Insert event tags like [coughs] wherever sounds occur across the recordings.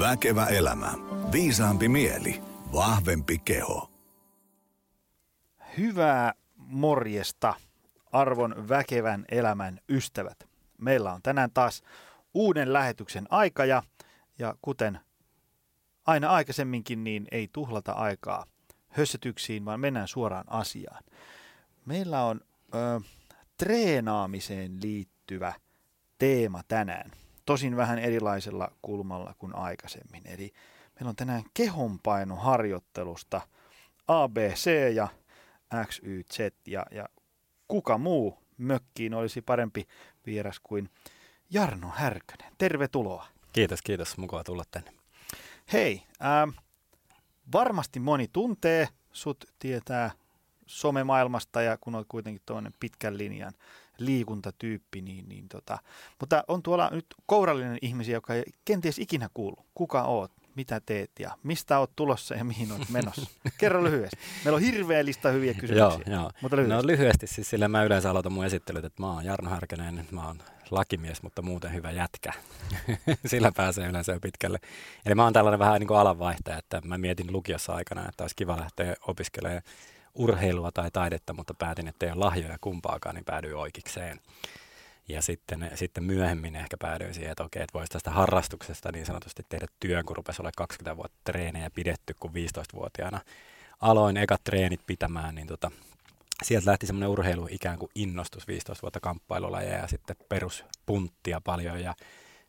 Väkevä elämä. Viisaampi mieli. Vahvempi keho. Hyvää morjesta, arvon väkevän elämän ystävät. Meillä on tänään taas uuden lähetyksen aika ja, ja kuten aina aikaisemminkin, niin ei tuhlata aikaa hössötyksiin, vaan mennään suoraan asiaan. Meillä on ö, treenaamiseen liittyvä teema tänään. Tosin vähän erilaisella kulmalla kuin aikaisemmin. Eli meillä on tänään kehonpainoharjoittelusta ABC ja XYZ ja, ja kuka muu mökkiin olisi parempi vieras kuin Jarno Härkönen. Tervetuloa. Kiitos, kiitos. Mukava tulla tänne. Hei, ähm, varmasti moni tuntee, sut tietää somemaailmasta ja kun olet kuitenkin tuollainen pitkän linjan liikuntatyyppi, niin, niin tota, mutta on tuolla nyt kourallinen ihmisiä, joka ei kenties ikinä kuulu. Kuka oot, mitä teet ja mistä oot tulossa ja mihin oot menossa? Kerro lyhyesti. Meillä on hirveä lista hyviä kysymyksiä. joo, joo. Mutta lyhyesti. No lyhyesti siis sillä mä yleensä aloitan mun esittelyt, että mä oon Jarno Härkönen, mä oon lakimies, mutta muuten hyvä jätkä. [laughs] sillä pääsee yleensä jo pitkälle. Eli mä oon tällainen vähän niin kuin alanvaihtaja, että mä mietin lukiossa aikana, että olisi kiva lähteä opiskelemaan urheilua tai taidetta, mutta päätin, että ei ole lahjoja kumpaakaan, niin päädyin oikeikseen. Ja sitten, sitten myöhemmin ehkä päädyin siihen, että okei, että voisi tästä harrastuksesta niin sanotusti tehdä työn, kun rupesi olla 20 vuotta treenejä pidetty, kun 15-vuotiaana aloin ekat treenit pitämään, niin tota, sieltä lähti semmoinen urheilu ikään kuin innostus 15 vuotta kamppailulajeja ja sitten peruspunttia paljon ja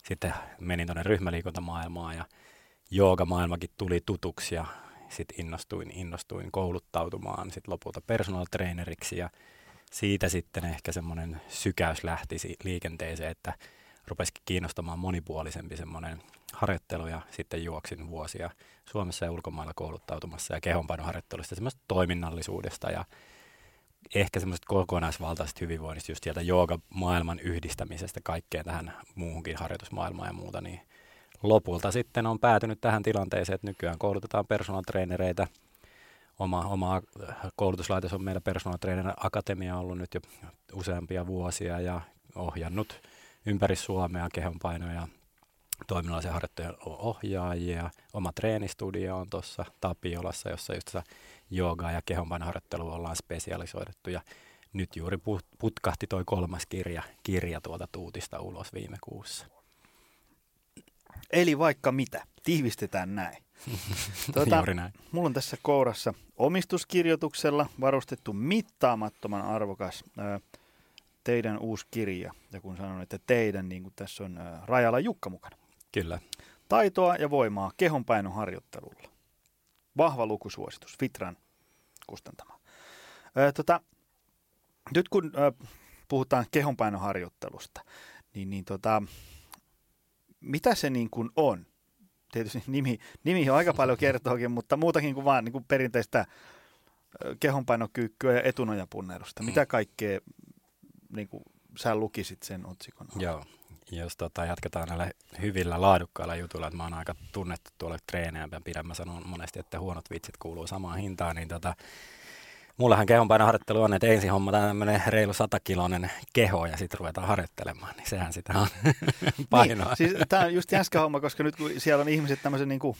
sitten menin tuonne ryhmäliikuntamaailmaan ja joogamaailmakin tuli tutuksi ja sitten innostuin, innostuin kouluttautumaan sitten lopulta personal traineriksi ja siitä sitten ehkä semmoinen sykäys lähti liikenteeseen, että rupesikin kiinnostamaan monipuolisempi semmoinen harjoittelu ja sitten juoksin vuosia Suomessa ja ulkomailla kouluttautumassa ja kehonpainoharjoittelusta, semmoista toiminnallisuudesta ja ehkä semmoista kokonaisvaltaisesta hyvinvoinnista, just sieltä maailman yhdistämisestä kaikkeen tähän muuhunkin harjoitusmaailmaan ja muuta, niin lopulta sitten on päätynyt tähän tilanteeseen, että nykyään koulutetaan personal trainereita. Oma, oma koulutuslaitos on meillä personal trainer akatemia ollut nyt jo useampia vuosia ja ohjannut ympäri Suomea kehonpainoja toiminnallisen harjoittajan ohjaajia. Oma treenistudio on tuossa Tapiolassa, jossa just joogaa ja kehonpainoharjoittelua ollaan spesialisoidettu. Ja nyt juuri putkahti toi kolmas kirja, kirja tuolta tuutista ulos viime kuussa. Eli vaikka mitä, tiivistetään näin. [laughs] Tuota, Juuri näin. Mulla on tässä kourassa omistuskirjoituksella varustettu mittaamattoman arvokas ää, teidän uusi kirja. Ja kun sanon, että teidän, niin kuin tässä on ää, Rajala Jukka mukana. Kyllä. Taitoa ja voimaa kehonpainon harjoittelulla. Vahva lukusuositus, Fitran kustantama. Ää, tota, nyt kun ää, puhutaan kehonpainoharjoittelusta, niin, niin tota, mitä se niin kuin on? Tietysti [laughs] nimi, nimi on aika paljon kertookin, mutta muutakin kuin vaan niin kuin perinteistä kehonpainokyykkyä ja etunojapunnerusta. Mitä kaikkea niin kuin sä lukisit sen otsikon? Joo, jos tota, jatketaan näillä hyvillä laadukkailla jutuilla, että mä oon aika tunnettu tuolle treenejä, pidän mä sanon monesti, että huonot vitsit kuuluu samaan hintaan, niin tota, mullahan kehonpainoharjoittelu on, että ensin hommataan tämmöinen reilu satakiloinen keho ja sitten ruvetaan harjoittelemaan, niin sehän sitä on [laughs] painoa. Niin, siis tämä on just jänskä homma, koska nyt kun siellä on ihmiset tämmöisen niin kuin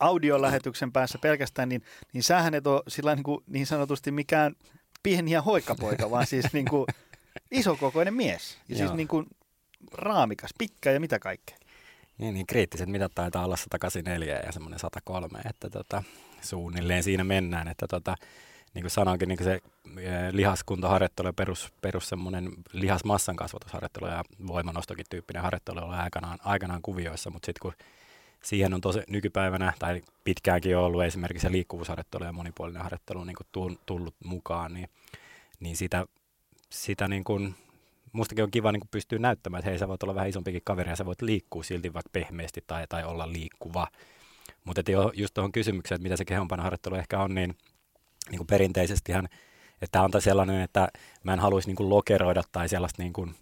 audiolähetyksen päässä pelkästään, niin, niin sähän et ole sillä niin, kuin, niin sanotusti mikään pieni ja hoikkapoika, vaan siis niin kuin isokokoinen mies. Ja siis niin kuin raamikas, pitkä ja mitä kaikkea. Niin, niin kriittiset mitat taitaa olla 184 ja semmoinen 103, että tota, suunnilleen siinä mennään, että tota, niin kuin sanoinkin, niin kuin se lihaskuntoharjoittelu ja perus, perus semmoinen lihasmassan kasvatusharjoittelu ja voimanostokin tyyppinen harjoittelu oli aikanaan, aikanaan kuvioissa, mutta sitten kun siihen on tosi nykypäivänä tai pitkäänkin ollut esimerkiksi liikkuvuusharjoittelu ja monipuolinen harjoittelu niin kuin tullut mukaan, niin, niin sitä, sitä niin kuin, mustakin on kiva niin kuin pystyä näyttämään, että hei sä voit olla vähän isompikin kaveri ja sä voit liikkua silti vaikka pehmeästi tai, tai olla liikkuva. Mutta just tuohon kysymykseen, että mitä se kehonpainoharjoittelu ehkä on, niin niin kuin perinteisestihan, että tämä on sellainen, että mä en haluaisi niin kuin lokeroida tai sellaista niin kuin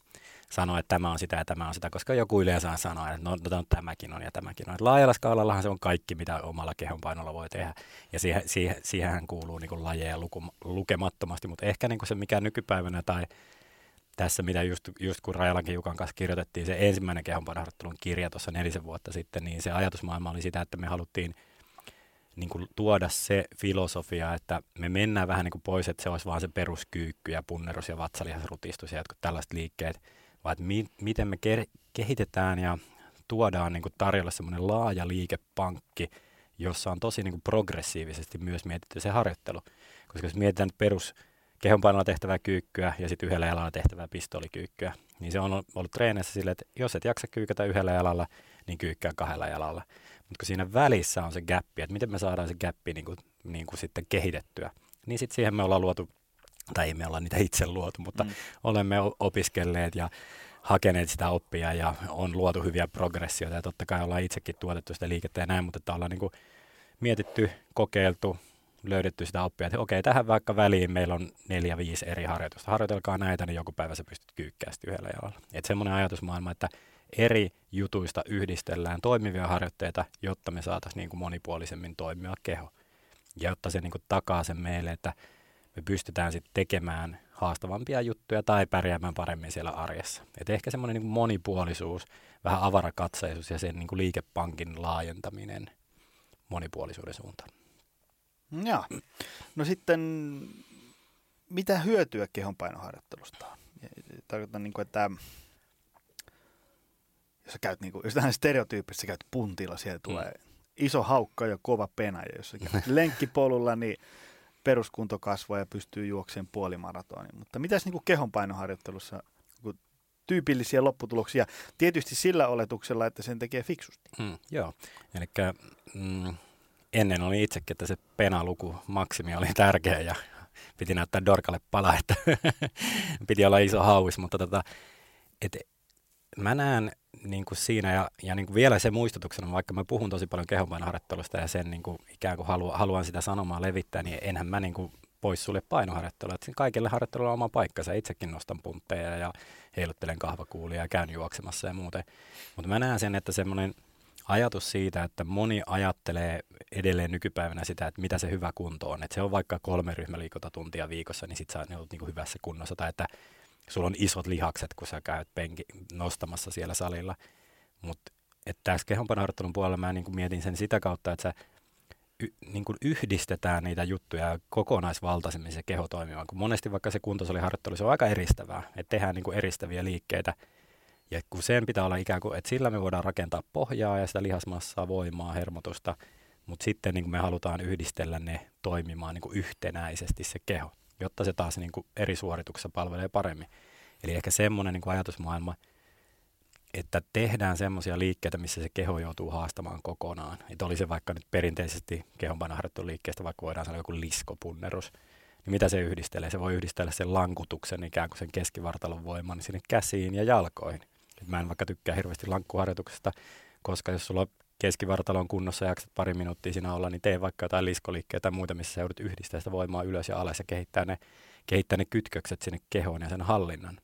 sanoa, että tämä on sitä ja tämä on sitä, koska joku yleensä sanoo, että no, no tämäkin on ja tämäkin on. Että laajalla skaalallahan se on kaikki, mitä omalla kehonpainolla voi tehdä, ja siihen, siihen, siihenhän kuuluu niin kuin lajeja luku, lukemattomasti, mutta ehkä niin kuin se, mikä nykypäivänä tai tässä, mitä just, just kun Rajalankin Jukan kanssa kirjoitettiin se ensimmäinen kehonpainoharjoittelun kirja tuossa nelisen vuotta sitten, niin se ajatusmaailma oli sitä, että me haluttiin niin kuin tuoda se filosofia, että me mennään vähän niin kuin pois, että se olisi vaan se peruskyykky ja punnerus ja vatsalihasrutistus ja jotkut tällaiset liikkeet, vaan että mi- miten me ke- kehitetään ja tuodaan niin kuin tarjolla semmoinen laaja liikepankki, jossa on tosi niin kuin progressiivisesti myös mietitty se harjoittelu. Koska jos mietitään perus kehonpainolla tehtävää kyykkyä ja sitten yhdellä jalalla tehtävää pistolikyykkyä, niin se on ollut treeneissä silleen, että jos et jaksa kyykkätä yhdellä jalalla, niin kyykkää kahdella jalalla. Mutta kun siinä välissä on se gappi, että miten me saadaan se gappi niin kuin, niin kuin sitten kehitettyä, niin sitten siihen me ollaan luotu, tai ei me olla niitä itse luotu, mutta mm. olemme opiskelleet ja hakeneet sitä oppia ja on luotu hyviä progressioita ja totta kai ollaan itsekin tuotettu sitä liikettä ja näin, mutta että ollaan niin kuin mietitty, kokeiltu, löydetty sitä oppia, että okei, tähän vaikka väliin meillä on neljä, viisi eri harjoitusta. Harjoitelkaa näitä, niin joku päivä sä pystyt kyykkäästi yhdellä jalalla. Että semmoinen ajatusmaailma, että eri jutuista yhdistellään toimivia harjoitteita, jotta me saataisiin niin kuin monipuolisemmin toimia keho. Ja jotta se niin kuin takaa sen meille, että me pystytään sitten tekemään haastavampia juttuja tai pärjäämään paremmin siellä arjessa. Et ehkä semmoinen niin monipuolisuus, vähän avarakatseisuus ja sen niin kuin liikepankin laajentaminen monipuolisuuden suuntaan. Joo. No sitten, mitä hyötyä kehonpainoharjoittelusta on? Tarkoitan, niin kuin, että sä käyt, niin kuin, jos tähän stereotyyppisesti käyt puntilla, siellä mm. tulee iso haukka ja kova pena, ja jos sä [laughs] käyt lenkkipolulla, niin peruskunto kasvaa ja pystyy juokseen puolimaratonin. Mutta mitäs niin kuin kehonpainoharjoittelussa niin tyypillisiä lopputuloksia? Tietysti sillä oletuksella, että sen tekee fiksusti. Mm, joo, eli mm, ennen oli itsekin, että se penaluku maksimi oli tärkeä ja piti näyttää Dorkalle pala, että [laughs] piti olla iso hauis, mutta tota, et mä näen niin kuin siinä ja, ja niin kuin vielä se muistutuksena, vaikka mä puhun tosi paljon kehonpainoharjoittelusta ja sen niin kuin ikään kuin haluan, haluan sitä sanomaa levittää, niin enhän mä niin kuin pois sulle painoharjoittelua. Että kaikille harjoittelulla on oma paikkansa. Itsekin nostan puntteja ja heiluttelen kahvakuulia ja käyn juoksemassa ja muuten. Mutta mä näen sen, että semmoinen ajatus siitä, että moni ajattelee edelleen nykypäivänä sitä, että mitä se hyvä kunto on. Että se on vaikka kolme ryhmäliikuntatuntia viikossa, niin sit sä oot niin hyvässä kunnossa. Tai että sulla on isot lihakset, kun sä käyt penki nostamassa siellä salilla. Mutta tässä kehonpanoharjoittelun puolella mä niin mietin sen sitä kautta, että sä y, niin kuin yhdistetään niitä juttuja kokonaisvaltaisemmin se keho toimimaan. Kun monesti vaikka se kuntosaliharjoittelu, se on aika eristävää, että tehdään niin kuin eristäviä liikkeitä. Ja kun sen pitää olla ikään kuin, että sillä me voidaan rakentaa pohjaa ja sitä lihasmassaa, voimaa, hermotusta, mutta sitten niin kuin me halutaan yhdistellä ne toimimaan niin kuin yhtenäisesti se keho jotta se taas niin kuin eri suorituksessa palvelee paremmin. Eli ehkä semmoinen niin ajatusmaailma, että tehdään semmoisia liikkeitä, missä se keho joutuu haastamaan kokonaan. Että oli se vaikka nyt perinteisesti liikkeestä, vaikka voidaan sanoa joku liskopunnerus, niin mitä se yhdistelee? Se voi yhdistellä sen lankutuksen ikään kuin sen keskivartalon voiman sinne käsiin ja jalkoihin. Et mä en vaikka tykkää hirveästi lankkuharjoituksesta, koska jos sulla on keskivartalon kunnossa jaksat pari minuuttia siinä olla, niin tee vaikka jotain liskoliikkeitä tai muita, missä sä joudut yhdistää sitä voimaa ylös ja alas ja kehittää ne, kehittää ne kytkökset sinne kehoon ja sen hallinnan.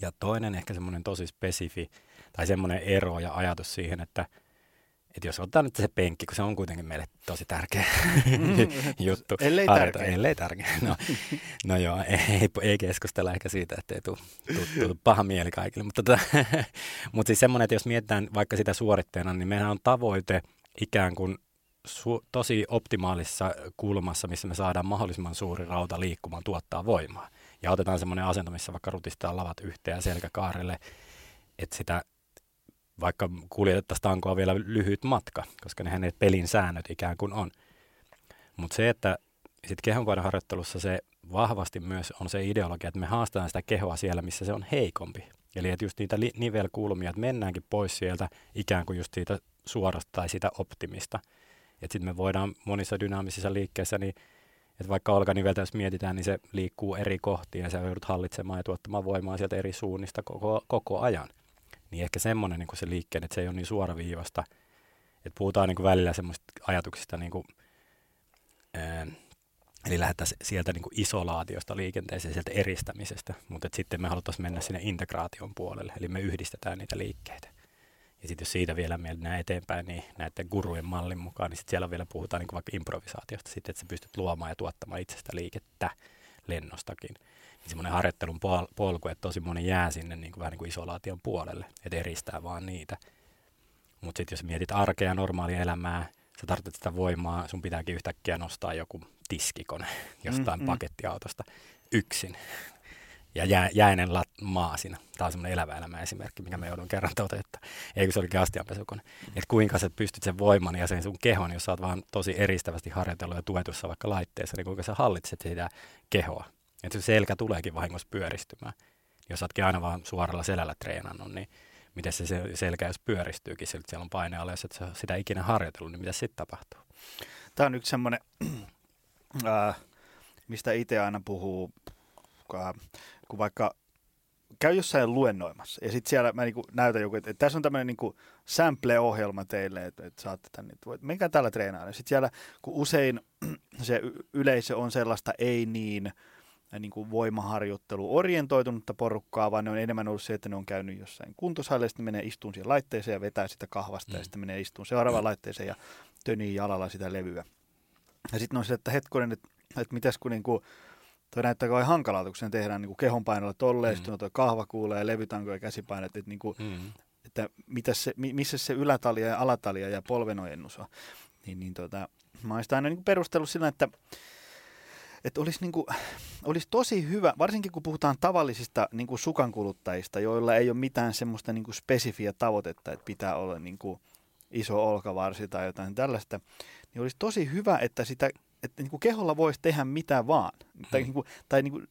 Ja toinen ehkä semmoinen tosi spesifi tai semmoinen ero ja ajatus siihen, että – että jos ottaa nyt se penkki, kun se on kuitenkin meille tosi tärkeä [laughs] juttu. Ellei Harjoita, tärkeä. Ellei tärkeä. No, [laughs] no joo, ei, ei keskustella ehkä siitä, että ei tule paha mieli kaikille. Mutta, tota, [laughs] mutta siis semmoinen, että jos mietitään vaikka sitä suoritteena, niin meidän on tavoite ikään kuin su- tosi optimaalisessa kulmassa, missä me saadaan mahdollisimman suuri rauta liikkumaan, tuottaa voimaa. Ja otetaan semmoinen asento, missä vaikka rutistaa lavat yhteen selkäkaarelle, että sitä vaikka kuljetettaisiin tankoa vielä lyhyt matka, koska nehän ne pelin säännöt ikään kuin on. Mutta se, että sitten kehonpainoharjoittelussa se vahvasti myös on se ideologia, että me haastetaan sitä kehoa siellä, missä se on heikompi. Eli että just niitä nivelkulmia, että mennäänkin pois sieltä ikään kuin just siitä suorasta tai sitä optimista. Että sitten me voidaan monissa dynaamisissa liikkeissä, niin että vaikka olkaniveltä jos mietitään, niin se liikkuu eri kohtiin ja sä joudut hallitsemaan ja tuottamaan voimaa sieltä eri suunnista koko, koko ajan niin ehkä semmoinen niin se liikkeen, että se ei ole niin suoraviivasta. Että puhutaan niin kuin välillä semmoista ajatuksista, niin kuin, ää, eli lähdetään sieltä niin kuin isolaatiosta liikenteeseen, sieltä eristämisestä, mutta sitten me haluttaisiin mennä sinne integraation puolelle, eli me yhdistetään niitä liikkeitä. Ja sitten jos siitä vielä mennään eteenpäin, niin näiden gurujen mallin mukaan, niin sitten siellä vielä puhutaan niin vaikka improvisaatiosta, sitten, että sä pystyt luomaan ja tuottamaan itsestä liikettä lennostakin. Semmoinen harjoittelun pol- polku, että tosi moni jää sinne niin kuin vähän niin kuin isolaation puolelle, että eristää vaan niitä. Mutta sitten jos mietit arkea, normaalia elämää, sä tarvitset sitä voimaa, sun pitääkin yhtäkkiä nostaa joku tiskikone [laughs] jostain mm, mm. pakettiautosta yksin. Ja jä, jäinen lat- maa siinä. Tämä on semmoinen elävä elämä esimerkki, mikä me joudun kerran toteuttaa. Eikö se olikin astianpesukone. Mm. Että kuinka sä pystyt sen voiman ja sen sun kehon, jos sä oot vaan tosi eristävästi harjoitellut ja tuetussa vaikka laitteessa, niin kuinka sä hallitset sitä kehoa. Että se selkä tuleekin vahingossa pyöristymään. Jos sä ootkin aina vaan suoralla selällä treenannut, niin miten se selkä, jos pyöristyykin, siltä siellä on paine alle, jos et sä sitä ikinä harjoitellut, niin mitä sitten tapahtuu? Tämä on yksi semmoinen, [clears throat] äh, mistä itse aina puhuu, kun vaikka käy jossain luennoimassa ja sitten siellä mä niinku näytän joku, että, että tässä on tämmöinen niinku sample-ohjelma teille, että, että saatte tänne, että voit, menkää täällä treenaan. Sitten siellä, kun usein [clears throat] se yleisö on sellaista ei niin niin kuin voimaharjoittelu orientoitunutta porukkaa, vaan ne on enemmän ollut se, että ne on käynyt jossain kuntosalilla, sitten menee istuun siihen laitteeseen ja vetää sitä kahvasta, mm. ja sitten menee istuun seuraavaan mm. laitteeseen ja tönii jalalla sitä levyä. Ja sitten on se, että hetkonen, että, että mitäs kun niin kuin, toi näyttää kauhean hankalalta, kun sen tehdään niin kuin kehon painolla tolleen, mm. sitten on toi kahvakuula ja levytanko ja käsipainet, että, niin kuin, mm. että mitä se, missä se ylätalia ja alatalia ja polvenojennus on. Niin, niin tota, mä oon sitä aina niin perustellut sillä, että että olisi, niin kuin, olisi tosi hyvä, varsinkin kun puhutaan tavallisista niin kuin sukankuluttajista, joilla ei ole mitään semmoista niin kuin spesifiä tavoitetta, että pitää olla niin kuin iso olkavarsi tai jotain tällaista, niin olisi tosi hyvä, että sitä että niin kuin keholla voisi tehdä mitä vaan. Hmm. Tai, niin kuin, tai, niin kuin,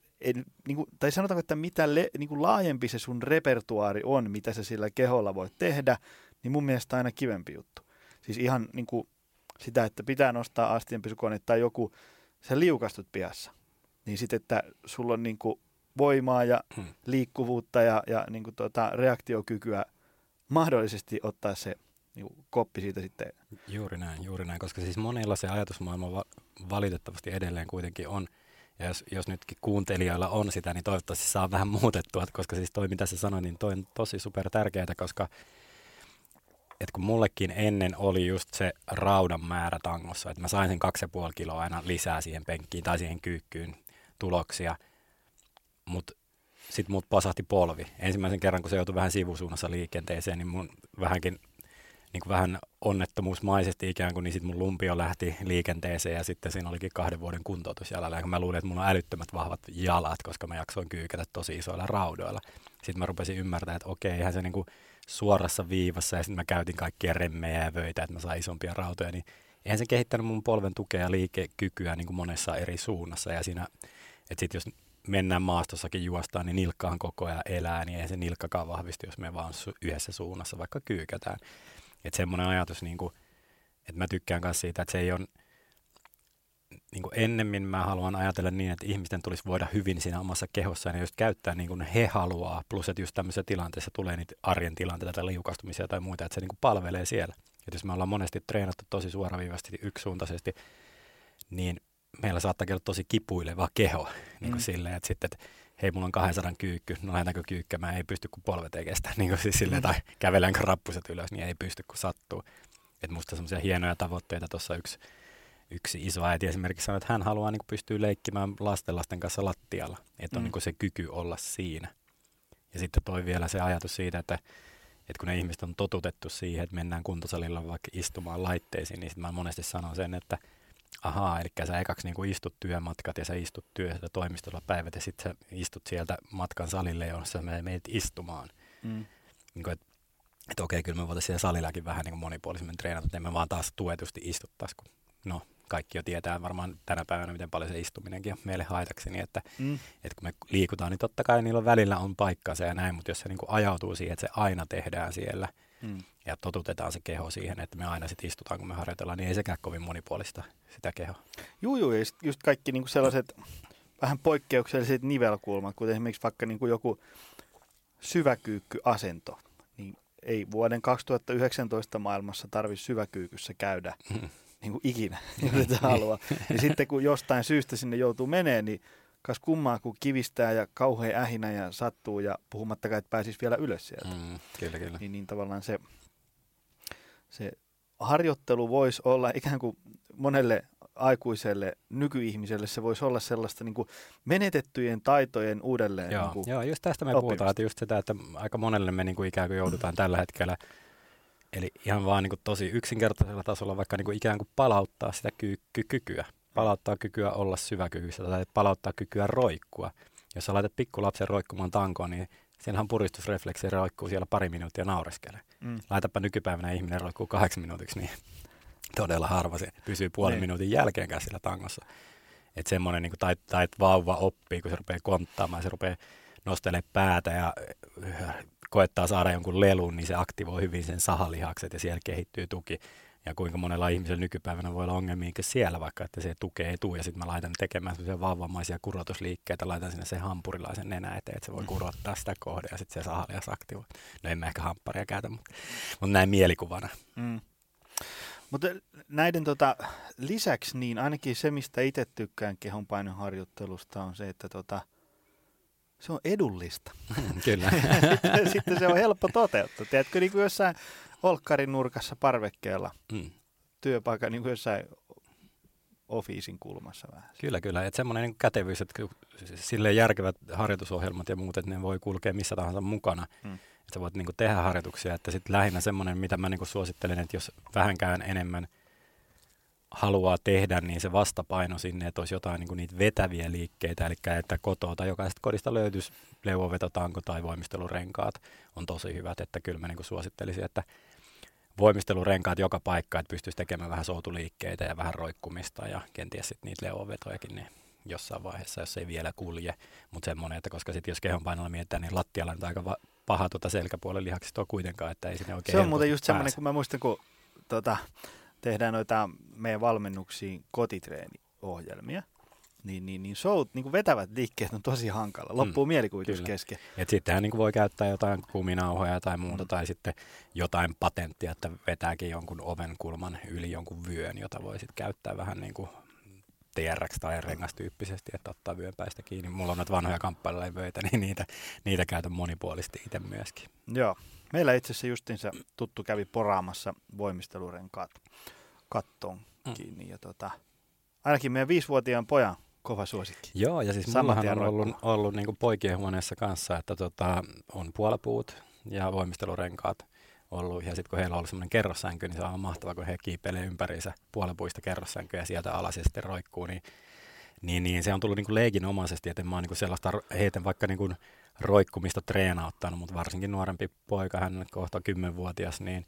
niin kuin, tai sanotaanko, että mitä le, niin kuin laajempi se sun repertuaari on, mitä sä sillä keholla voit tehdä, niin mun mielestä aina kivempi juttu. Siis ihan niin kuin sitä, että pitää nostaa astianpesukone tai joku sä liukastut piassa, niin sitten, että sulla on niin kuin voimaa ja hmm. liikkuvuutta ja, ja niin kuin tuota, reaktiokykyä mahdollisesti ottaa se niin kuin koppi siitä sitten. Juuri näin, juuri näin, koska siis monilla se ajatusmaailma va- valitettavasti edelleen kuitenkin on, ja jos, jos nytkin kuuntelijoilla on sitä, niin toivottavasti saa vähän muutettua, koska siis toi mitä sä sanoit, niin toi on tosi super tärkeää, koska että kun mullekin ennen oli just se raudan määrä tangossa, että mä sain sen kaksi ja puoli kiloa aina lisää siihen penkkiin tai siihen kyykkyyn tuloksia, mutta sitten mut pasahti polvi. Ensimmäisen kerran, kun se joutui vähän sivusuunnassa liikenteeseen, niin mun vähänkin niin kuin vähän onnettomuusmaisesti ikään kuin, niin sitten mun lumpio lähti liikenteeseen ja sitten siinä olikin kahden vuoden kuntoutus jalalla. Ja mä luulin, että mulla on älyttömät vahvat jalat, koska mä jaksoin kyykätä tosi isoilla raudoilla. Sitten mä rupesin ymmärtämään, että okei, eihän se niin kuin suorassa viivassa ja sitten mä käytin kaikkia remmejä ja vöitä, että mä sain isompia rautoja, niin eihän se kehittänyt mun polven tukea ja liikekykyä niin kuin monessa eri suunnassa. Ja siinä, että sitten jos mennään maastossakin juostaan, niin nilkkaan koko ajan elää, niin ei se nilkkakaan vahvistu, jos me vaan yhdessä suunnassa vaikka kyykätään. Että semmoinen ajatus, niin kuin, että mä tykkään myös siitä, että se ei ole, niin kuin ennemmin mä haluan ajatella niin, että ihmisten tulisi voida hyvin siinä omassa kehossaan ja just käyttää niin kuin he haluaa, plus että just tämmöisessä tilanteessa tulee niitä arjen tilanteita tai liukastumisia tai muita, että se niin kuin palvelee siellä. Että jos me ollaan monesti treenattu tosi suoraviivasti yksisuuntaisesti, niin meillä saattaa olla tosi kipuileva keho niin kuin mm. silleen, että sitten, että hei, mulla on 200 kyykky, no lähdetäänkö kyykkämään, ei pysty kun polvet ei kestä, [laughs] niin kuin siis silleen, tai käveläänkö rappuset ylös, niin ei pysty kun sattuu. Että musta semmoisia hienoja tavoitteita tuossa yksi yksi iso äiti esimerkiksi sanoi, että hän haluaa niin pystyä leikkimään lasten kanssa lattialla, että on mm. niin se kyky olla siinä. Ja sitten toi vielä se ajatus siitä, että, että kun ne ihmiset on totutettu siihen, että mennään kuntosalilla vaikka istumaan laitteisiin, niin sitten mä monesti sanon sen, että ahaa, eli sä ekaksi niin istut työmatkat ja sä istut työssä toimistolla päivät ja sitten sä istut sieltä matkan salille, jossa me meet istumaan. Mm. Niin kuin, että että okei, kyllä me voitaisiin siellä salillakin vähän niin monipuolisemmin treenata, että emme vaan taas tuetusti istuttaisi, kun no, kaikki jo tietää varmaan tänä päivänä, miten paljon se istuminenkin on meille haitaksi, niin että, mm. että kun me liikutaan, niin totta kai niillä välillä on paikkansa ja näin, mutta jos se niin kuin ajautuu siihen, että se aina tehdään siellä mm. ja totutetaan se keho siihen, että me aina sitten istutaan, kun me harjoitellaan, niin ei sekään kovin monipuolista sitä kehoa. Joo, joo, ja just kaikki niin kuin sellaiset vähän poikkeukselliset nivelkulmat, kuten esimerkiksi vaikka niin kuin joku syväkyykkyasento, niin ei vuoden 2019 maailmassa tarvitse syväkyykyssä käydä. [laughs] Mm niin kuin ikinä, jos et halua. Ja [laughs] sitten kun jostain syystä sinne joutuu menee, niin kas kummaa, kun kivistää ja kauhean ähinä ja sattuu ja puhumattakaan, että pääsisi vielä ylös sieltä. Mm, kyllä, kyllä. Niin, niin tavallaan se, se harjoittelu voisi olla ikään kuin monelle aikuiselle nykyihmiselle se voisi olla sellaista niin kuin menetettyjen taitojen uudelleen Joo, niin kuin, joo, just tästä me oppimista. puhutaan, että just sitä, että aika monelle me niin kuin ikään kuin joudutaan tällä hetkellä, eli ihan vaan niin kuin tosi yksinkertaisella tasolla vaikka niin kuin ikään kuin palauttaa sitä ky- ky- kykyä, palauttaa kykyä olla syväkyvyssä tai palauttaa kykyä roikkua. Jos sä laitat pikkulapsen roikkumaan tankoon, niin siinähän puristusrefleksi roikkuu siellä pari minuuttia naureskelee. mm, Laitapa nykypäivänä ihminen roikkuu kahdeksi minuutiksi, niin [laughs] todella harva se pysyy puolen Niin. minuutin jälkeenkään sillä tangossa. Että semmoinen, niin tai, tai että vauva oppii, kun se rupeaa konttaamaan, se rupeaa nostelemaan päätä ja koettaa saada jonkun lelun, niin se aktivoi hyvin sen sahalihakset ja siellä kehittyy tuki. Ja kuinka monella ihmisellä nykypäivänä voi olla ongelmia siellä, vaikka että se tukee ei tuu, ja sitten mä laitan tekemään sellaisia vauvamaisia kurotusliikkeitä, laitan sinne sen hampurilaisen nenä eteen, että se voi kurottaa sitä kohde, ja sitten se sahalihas aktivoi. No en mä ehkä hampparia käytä, mutta, mutta näin mielikuvana. mm. Mutta näiden tota, lisäksi niin ainakin se, mistä itse tykkään kehonpainoharjoittelusta on se, että tota, se on edullista. [laughs] Kyllä. [laughs] sitten, sitten se on helppo toteuttaa. Tiedätkö, niin kuin jossain olkkarin nurkassa parvekkeella, Mm. työpaikan niin kuin jossain ofiisin kulmassa vähän. Kyllä, kyllä. Että semmoinen niin kätevyys, että sille järkevät harjoitusohjelmat ja muut, että ne voi kulkea missä tahansa mukana. Mm. Mm. Että sä voit niin kuin tehdä harjoituksia. Että sitten lähinnä semmoinen, mitä mä niin kuin suosittelen, että jos vähänkään enemmän haluaa tehdä, niin se vastapaino sinne, että olisi jotain niin kuin niitä vetäviä liikkeitä, eli että kotoa tai jokaisesta kodista löytyisi leuvovetotanko tai voimistelurenkaat on tosi hyvät, että kyllä mä niin kuin suosittelisin, että voimistelurenkaat joka paikka, että pystyisi tekemään vähän soutuliikkeitä ja vähän roikkumista ja kenties sitten niitä leuvovetojakin niin jossain vaiheessa, jos ei vielä kulje, mutta semmoinen, että koska sitten jos kehonpainolla mietitään, niin lattialla on aika va- paha tuota selkäpuolen lihaksista on kuitenkaan, että ei sinne oikein Se on muuten just semmoinen, kun mä muistan, kun tota, tehdään noita meidän valmennuksiin kotitreeni-ohjelmia, niin, niin, niin show, niin kuin vetävät liikkeet on tosi hankala. Loppuu mm, mielikuvitus kyllä. kesken. Et sittenhän niin voi käyttää jotain kuminauhoja tai muuta, Mm. tai sitten jotain patenttia, että vetääkin jonkun oven kulman yli jonkun vyön, jota voi sitten käyttää vähän niin kuin TRX tai rengastyyppisesti, että ottaa vyön päästä kiinni. Mulla on noita vanhoja kamppailulevöitä, niin niitä, niitä käytän monipuolisesti itse myöskin. Joo. Meillä itse asiassa justiinsa tuttu kävi poraamassa voimistelurenkaat kattoon Mm. kiinni. Ja tota, ainakin meidän viisivuotiaan pojan kova suosikki. Joo, ja siis mullahan on ollut, roikkuu. ollut niin poikien huoneessa kanssa, että tota, on puolapuut ja voimistelurenkaat ollut. Ja sitten kun heillä on ollut semmoinen kerrossänky, niin se on mahtavaa, kun he kiipeilee ympäriinsä puolapuista kerrossänkyä ja sieltä alas ja sitten roikkuu. Niin, niin, niin se on tullut niin leikinomaisesti, että mä oon niin sellaista ro- heitä vaikka niin roikkumista treenauttanut, mutta varsinkin nuorempi poika, hän on kohta kymmenvuotias, niin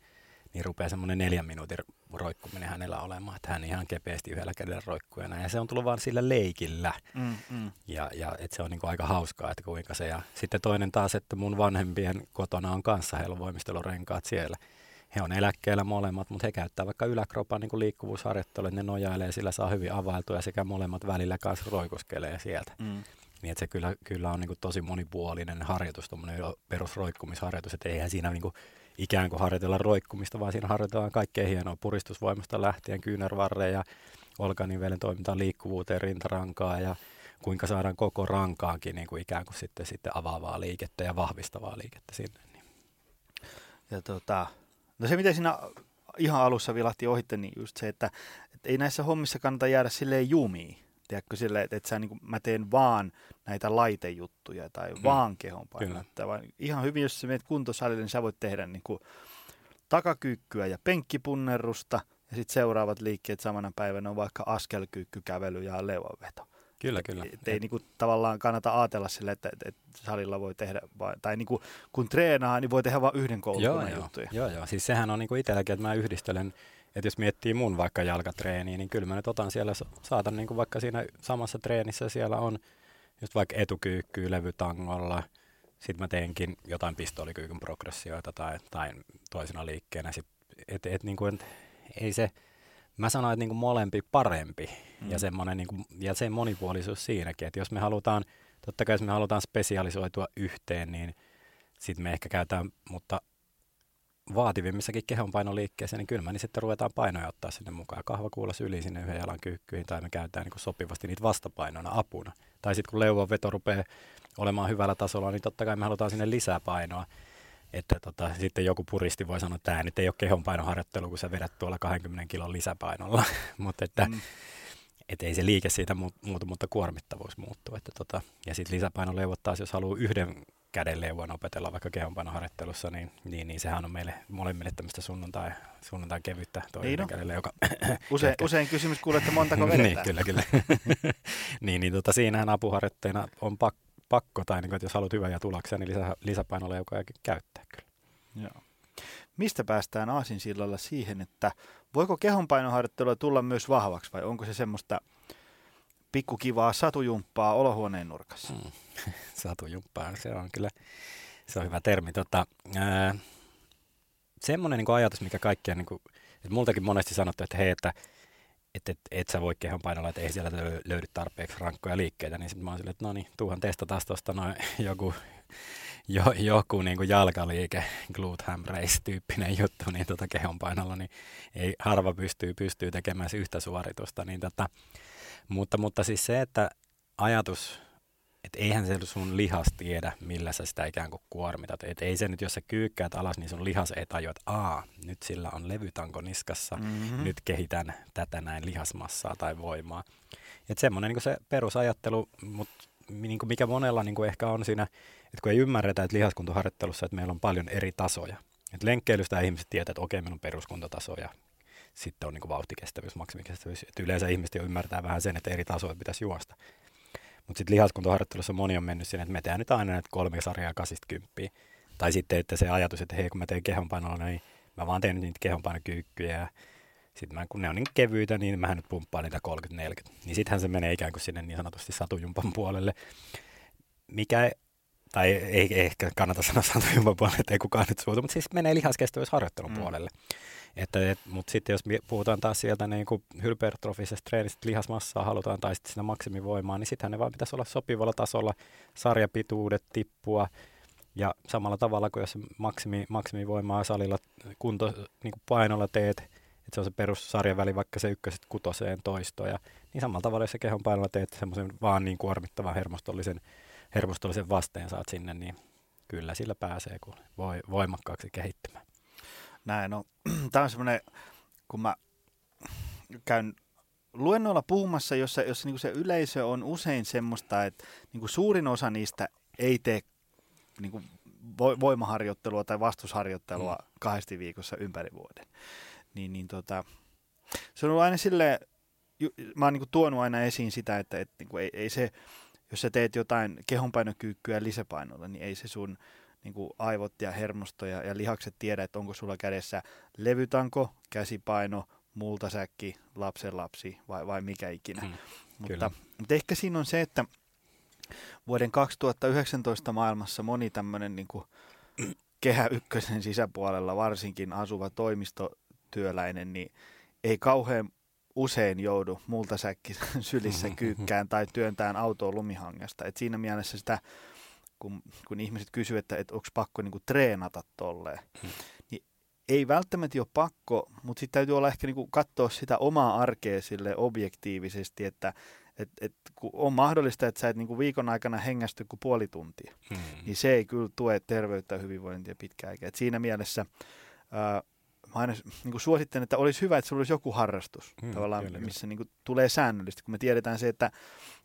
niin rupeaa semmoinen neljän minuutin roikkuminen hänellä olemaan, että hän ihan kepeästi yhdellä kädellä roikkuu ja näin. Ja se on tullut vaan sillä leikillä. Mm, mm. Ja, ja et se on niinku aika hauskaa, että kuinka se. Ja sitten toinen taas, että mun vanhempien kotona on kanssa, heillä on voimistelurenkaat siellä. He on eläkkeellä molemmat, mutta he käyttää vaikka yläkropan niin liikkuvuusharjoittelua, että ne nojailee, sillä saa hyvin availtua ja sekä molemmat välillä kanssa roikuskelee sieltä. Mm. Niin että se kyllä, kyllä on niin tosi monipuolinen harjoitus, tuommoinen perusroikkumisharjoitus, että eihän siinä niin ikään kuin harjoitella roikkumista, vaan siinä harjoitellaan kaikkea hienoa puristusvoimasta lähtien kyynärvarreen ja olkanivelen toimintaan liikkuvuuteen, rintarankaa ja kuinka saadaan koko rankaankin niin kuin ikään kuin sitten, sitten avaavaa liikettä ja vahvistavaa liikettä sinne. Niin. Ja tota, no se, mitä siinä ihan alussa vilahti ohitte, niin just se, että, että ei näissä hommissa kannata jäädä silleen jumiin. Tiedätkö, silleen, että, että sä, niin kuin, mä teen vaan näitä laitejuttuja tai mm. vaan kehon painottaa, vaan ihan hyvin, jos sä menet kuntosalille, niin sä voit tehdä niin kuin takakyykkyä ja penkkipunnerusta, ja sitten seuraavat liikkeet samana päivänä on vaikka askelkyykky, kävely ja leuanveto. Kyllä, kyllä. Et ei niinku tavallaan kannata ajatella sille, että, että, että salilla voi tehdä, vai, tai niinku, kun treenaa, niin voi tehdä vain yhden koulukunnan joo, juttuja. joo, joo. Siis sehän on niinku itselläkin, että mä yhdistelen, että jos miettii mun vaikka jalkatreeniä, niin kyllä mä nyt otan siellä, saatan niinku vaikka siinä samassa treenissä siellä on just vaikka etukyykkyä levytangolla, sitten mä teenkin jotain pistoolikyykyn progressioita tai, tai toisena liikkeenä. Sit, et, et niinku, et, ei se, mä sanoin, että niinku molempi parempi Mm. ja, semmonen, niinku, ja se monipuolisuus siinäkin, että jos me halutaan, totta kai jos me halutaan spesialisoitua yhteen, niin sitten me ehkä käytetään, mutta vaativimmissakin kehonpainoliikkeissä, niin kyllä me niin sitten ruvetaan painoja ottaa sinne mukaan. Kahvakuulas yli sinne yhden jalan kyykkyihin tai me käytetään niin sopivasti niitä vastapainoina apuna. Tai sitten kun leuvan veto rupeaa olemaan hyvällä tasolla, niin totta kai me halutaan sinne lisää painoa. Että tota, sitten joku puristi voi sanoa, että tämä nyt ei ole kehonpainoharjoittelu, kun sä vedät tuolla 20 kilon lisäpainolla. [laughs] Mutta että, Mm. et ei se liike siitä muutu, mutta kuormittavuus muuttuu. Että tota, ja sitten lisäpainoleuvot taas, jos haluaa yhden käden leuvan opetella vaikka kehonpainoharjoittelussa, niin, niin, niin sehän on meille molemmille tämmöistä sunnuntai, sunnuntai kevyttä toinen niin kädelle, joka... [coughs] Use, usein kysymys kuulee, että montako [coughs] vedetään. niin, kyllä, kyllä. [coughs] niin, niin tota, siinähän apuharjoitteena on pak, pakko, tai niin kuin, että jos haluat hyvää tuloksia, niin lisä, lisäpainoleukojakin käyttää kyllä. Joo. Mistä päästään aasinsillalla siihen, että voiko kehonpainoharjoittelua tulla myös vahvaksi vai onko se semmoista pikkukivaa satujumppaa olohuoneen nurkassa? Hmm. [laughs] satujumppaa, se on kyllä se on hyvä termi. Tota, ää, semmoinen niin ajatus, mikä kaikkia, niin kuin, että multakin monesti sanottu, että hei, että että et, et sä voi kehon painolla, että ei sieltä löydy tarpeeksi rankkoja liikkeitä, niin sitten mä oon silleen, että no niin, tuuhan testataan tuosta noin [laughs] joku jo, joku niin kuin jalkaliike, glute race tyyppinen juttu, niin tota kehonpainolla, niin ei harva pystyy, pystyy tekemään yhtä suoritusta. Niin tota, mutta, mutta siis se, että ajatus, että eihän se sun lihas tiedä, millä sä sitä ikään kuin kuormitat. Et ei se nyt, jos sä kyykkäät alas, niin sun lihas ei tajua, että aa, nyt sillä on levytanko niskassa, mm-hmm. nyt kehitän tätä näin lihasmassaa tai voimaa. Että semmoinen niin se perusajattelu, mutta niin kuin mikä monella niin kuin ehkä on siinä, että kun ei ymmärretä, että lihaskuntoharjoittelussa, että meillä on paljon eri tasoja. Että lenkkeilystä ihmiset tietää, että okei, meillä on peruskuntotaso ja sitten on niin kuin vauhtikestävyys, maksimikestävyys. Että yleensä ihmiset jo ymmärtää vähän sen, että eri tasoja pitäisi juosta. Mutta sitten lihaskuntoharjoittelussa moni on mennyt sinne, että me tehdään nyt aina näitä kolme sarjaa kasista kymppiä. Tai sitten, että se ajatus, että hei kun mä teen kehonpainoa, niin mä vaan teen niitä kehonpainokyykkyjä ja sitten mä, kun ne on niin kevyitä, niin mä nyt pumppaan niitä 30-40. Niin sittenhän se menee ikään kuin sinne niin sanotusti satujumpan puolelle, mikä tai ei ehkä kannata sanoa [laughs] satujumpan puolelle, että ei kukaan nyt suutu, mutta siis menee lihaskestävyysharjoittelun mm. puolelle. Että, et, mutta sitten jos puhutaan taas sieltä niin kuin hypertrofisesta treenistä lihasmassaa halutaan tai sitten sitä maksimivoimaa, niin sittenhän ne vaan pitäisi olla sopivalla tasolla, sarjapituudet tippua, ja samalla tavalla kuin jos maksimi, maksimivoimaa salilla kunto, niin kuin painolla teet, että se on se perussarjan väli vaikka se ykköset kutoseen toistoja, niin samalla tavalla jos se kehon painolla teet semmoisen vaan niin kuormittavan hermostollisen, hermostollisen vasteen saat sinne, niin kyllä sillä pääsee kun voi voimakkaaksi kehittymään. Näin, no tämä on [clears throat] semmoinen, kun mä käyn luennoilla puhumassa, jossa, jossa niin se yleisö on usein semmoista, että niin suurin osa niistä ei tee niin voimaharjoittelua tai vastusharjoittelua mm. kahdesti viikossa ympäri vuoden niin, niin tota, se on ollut aina sille mä oon niin tuonut aina esiin sitä, että, että niin ei, ei se, jos sä teet jotain kehonpainokyykkyä lisäpainolla, niin ei se sun niin kuin aivot ja hermosto ja, ja lihakset tiedä, että onko sulla kädessä levytanko, käsipaino, multasäkki, lapsen lapsi vai, vai mikä ikinä. Hmm, mutta, mutta ehkä siinä on se, että vuoden 2019 maailmassa moni tämmöinen niin kehä ykkösen sisäpuolella varsinkin asuva toimisto työläinen, niin ei kauhean usein joudu multasäkki sylissä kyykkään tai työntään autoon lumihangesta. Et siinä mielessä sitä, kun, kun ihmiset kysyvät, että, että onko pakko niinku treenata tolleen, hmm. niin ei välttämättä ole pakko, mutta sitten täytyy olla ehkä niinku katsoa sitä omaa arkea sille objektiivisesti, että et, et, kun on mahdollista, että sä et niinku viikon aikana hengästy kuin puoli tuntia, hmm. niin se ei kyllä tue terveyttä ja hyvinvointia pitkään. Et siinä mielessä ää, mä aina niin suosittelen, että olisi hyvä, että sulla olisi joku harrastus, hmm, tavallaan, kyllä, missä niin kuin, tulee säännöllisesti, kun me tiedetään se, että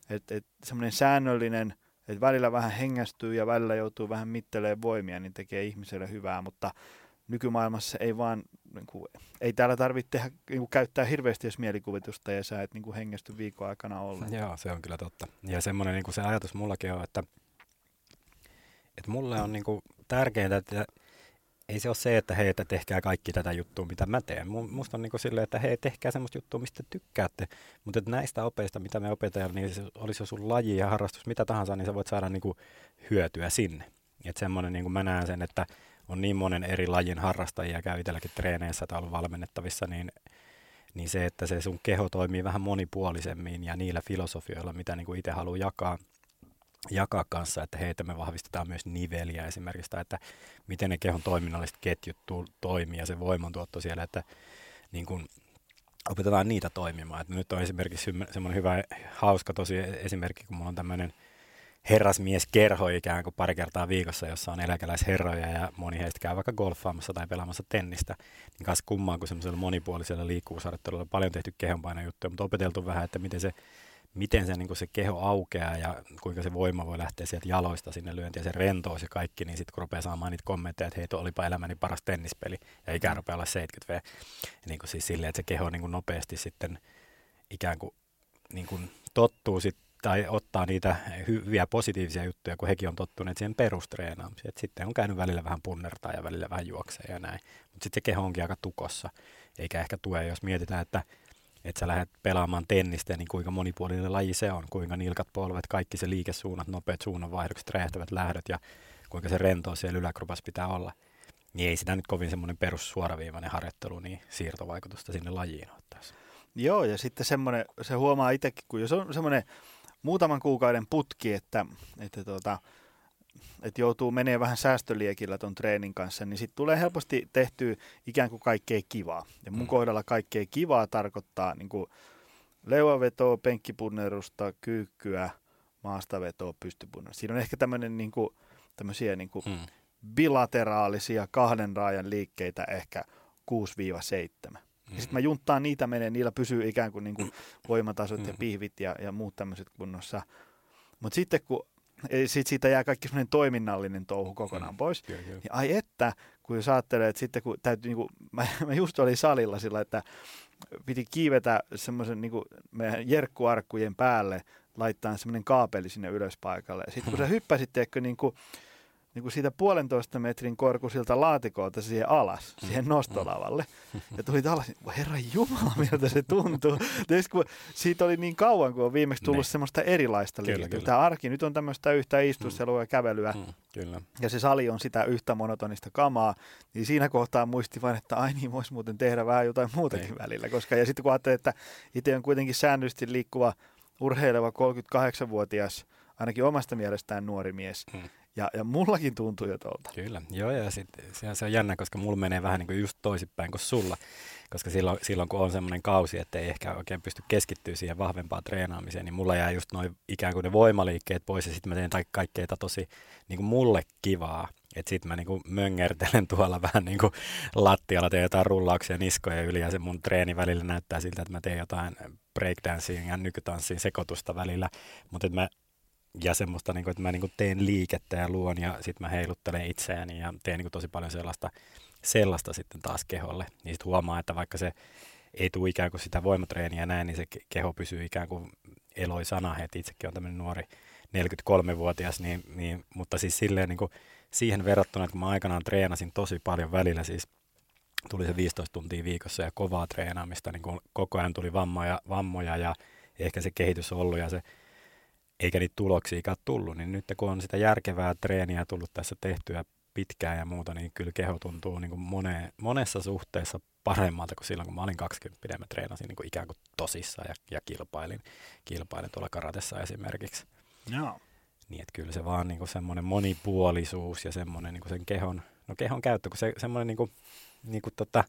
et, et, semmoinen säännöllinen, että välillä vähän hengästyy ja välillä joutuu vähän mittelemään voimia, niin tekee ihmiselle hyvää, mutta nykymaailmassa ei vaan, niin kuin, ei täällä tarvitse tehdä, niin kuin, käyttää hirveästi jos mielikuvitusta ja sä et niin kuin, hengästy viikon aikana ollenkaan. Joo, se on kyllä totta. Ja semmoinen niin kuin se ajatus mullakin on, että, että mulle on niin kuin, tärkeintä, että ei se ole se, että hei, että tehkää kaikki tätä juttua, mitä mä teen. Musta on niin kuin silleen, että hei, tehkää semmoista juttua, mistä tykkäätte. Mutta näistä opeista, mitä me opetellaan, niin se olisi jo sun laji ja harrastus, mitä tahansa, niin sä voit saada niin kuin hyötyä sinne. Että semmoinen, niin kuin mä näen sen, että on niin monen eri lajin harrastajia, käy itselläkin treeneissä tai ollut valmennettavissa, niin, niin se, että se sun keho toimii vähän monipuolisemmin ja niillä filosofioilla, mitä niin kuin itse haluaa jakaa, jakaa kanssa, että heitä me vahvistetaan myös niveliä esimerkiksi, tai että miten ne kehon toiminnalliset ketjut tu- toimii ja se voimantuotto siellä, että niin kun opetetaan niitä toimimaan. Että nyt on esimerkiksi semmoinen hyvä, hauska tosi esimerkki, kun mulla on tämmöinen herrasmieskerho ikään kuin pari kertaa viikossa, jossa on eläkeläisherroja ja moni heistä käy vaikka golfaamassa tai pelaamassa tennistä, niin kanssa kummaa kuin semmoisella monipuolisella liikkuvuusharjoittelulla on paljon tehty kehonpainojuttuja, mutta opeteltu vähän, että miten se miten se, niin se keho aukeaa ja kuinka se voima voi lähteä sieltä jaloista sinne lyöntiin ja se rentous ja kaikki, niin sitten kun rupeaa saamaan niitä kommentteja, että hei, tuo olipa elämäni paras tennispeli ja ikään rupeaa olla 70 v. Niin kuin siis silleen, että se keho niin kuin nopeasti sitten ikään kuin, niin kuin tottuu sit, tai ottaa niitä hyviä positiivisia juttuja, kun hekin on tottuneet siihen perustreenaamiseen. sitten on käynyt välillä vähän punnertaa ja välillä vähän juoksee ja näin. Mutta sitten se keho onkin aika tukossa, eikä ehkä tue, jos mietitään, että että sä lähdet pelaamaan tennistä, niin kuinka monipuolinen laji se on, kuinka nilkat polvet, kaikki se liikesuunnat, nopeat suunnanvaihdokset, räjähtävät lähdöt ja kuinka se rentous siellä yläkrupassa pitää olla. Niin ei sitä nyt kovin semmoinen perussuoraviivainen harjoittelu, niin siirtovaikutusta sinne lajiin ottaisi. Joo, ja sitten semmoinen, se huomaa itsekin, kun jos on semmoinen muutaman kuukauden putki, että, että tuota, että joutuu menee vähän säästöliekillä ton treenin kanssa, niin sitten tulee helposti tehtyä ikään kuin kaikkea kivaa. Ja mun mm. kohdalla kaikkea kivaa tarkoittaa niin kuin leuavetoa, penkkipunnerusta, kyykkyä, maastavetoa, pystypunnerusta. Siinä on ehkä tämmöinen niin kuin, tämmöisiä niin kuin mm. bilateraalisia kahden raajan liikkeitä ehkä 6-7. Mm. Ja sitten mä junttaan niitä menee, niillä pysyy ikään kuin, niin kuin voimatasot mm. ja pihvit ja, ja muut tämmöiset kunnossa. Mutta sitten kun sit siitä jää kaikki semmoinen toiminnallinen touhu kokonaan mm. pois. Kyllä, kyllä. Ja ai että, kun jos ajattelee, että sitten kun täytyy, niin kuin, [laughs] mä, mä just olin salilla sillä, että piti kiivetä semmoisen niin meidän jerkkuarkkujen päälle, laittaa semmoinen kaapeli sinne ylöspaikalle. Ja sitten kun sä [laughs] hyppäsit, teekö, niin kuin, niin kuin siitä puolentoista metrin korkuisilta laatikolta siihen alas, mm. siihen nostolavalle. Mm. Ja tuli alas, herra jumala, miltä se tuntuu. Tietysti kun siitä oli niin kauan, kun on viimeksi tullut ne. Niin. semmoista erilaista liikettä. Tämä arki nyt on tämmöistä yhtä istustelua mm. ja kävelyä. Mm. Kyllä. Ja se sali on sitä yhtä monotonista kamaa. Niin siinä kohtaa muisti vain, että ai niin, voisi muuten tehdä vähän jotain muutakin Ei. Niin. välillä. Koska, ja sitten kun ajattelee, että itse on kuitenkin säännöllisesti liikkuva urheileva 38-vuotias, ainakin omasta mielestään nuori mies, mm. Ja, ja mullakin tuntuu jo tuolta. Kyllä, joo ja sit, se, se on jännä, koska mulla menee vähän niin kuin just toisinpäin kuin sulla. Koska silloin, silloin kun on semmoinen kausi, että ei ehkä oikein pysty keskittyä siihen vahvempaan treenaamiseen, niin mulla jää just noin ikään kuin ne voimaliikkeet pois ja sitten mä teen kaikkea tosi niin kuin mulle kivaa. Että sitten mä niinku möngärtelen [laughs] tuolla vähän niinku lattialla, teen jotain rullauksia niskoja yli ja se mun treeni välillä näyttää siltä, että mä teen jotain breakdancing ja nykytanssin sekoitusta välillä. Mutta mä ja semmoista, niin kuin, että mä niin kuin teen liikettä ja luon ja sitten mä heiluttelen itseäni ja teen niin kuin tosi paljon sellaista, sellaista sitten taas keholle. Niin sitten huomaa, että vaikka se ei tule ikään kuin sitä voimatreeniä näin, niin se keho pysyy ikään kuin eloisana. Että itsekin on tämmöinen nuori 43-vuotias, niin, niin, mutta siis silleen niin kuin siihen verrattuna, että kun mä aikanaan treenasin tosi paljon välillä, siis tuli se 15 tuntia viikossa ja kovaa treenaamista, niin koko ajan tuli vammoja, vammoja ja ehkä se kehitys on ollut ja se eikä niitä tuloksia tullut, niin nyt kun on sitä järkevää treeniä tullut tässä tehtyä pitkään ja muuta, niin kyllä keho tuntuu niin kuin mone, monessa suhteessa paremmalta kuin silloin, kun mä olin 20 mä treenasin niin kuin ikään kuin tosissaan ja, ja kilpailin, kilpailin tuolla karatessa esimerkiksi. Joo. Niin, että kyllä se vaan niin kuin semmoinen monipuolisuus ja semmoinen niin kuin sen kehon, no kehon käyttö, kun se semmoinen niin kuin, niin kuin tota,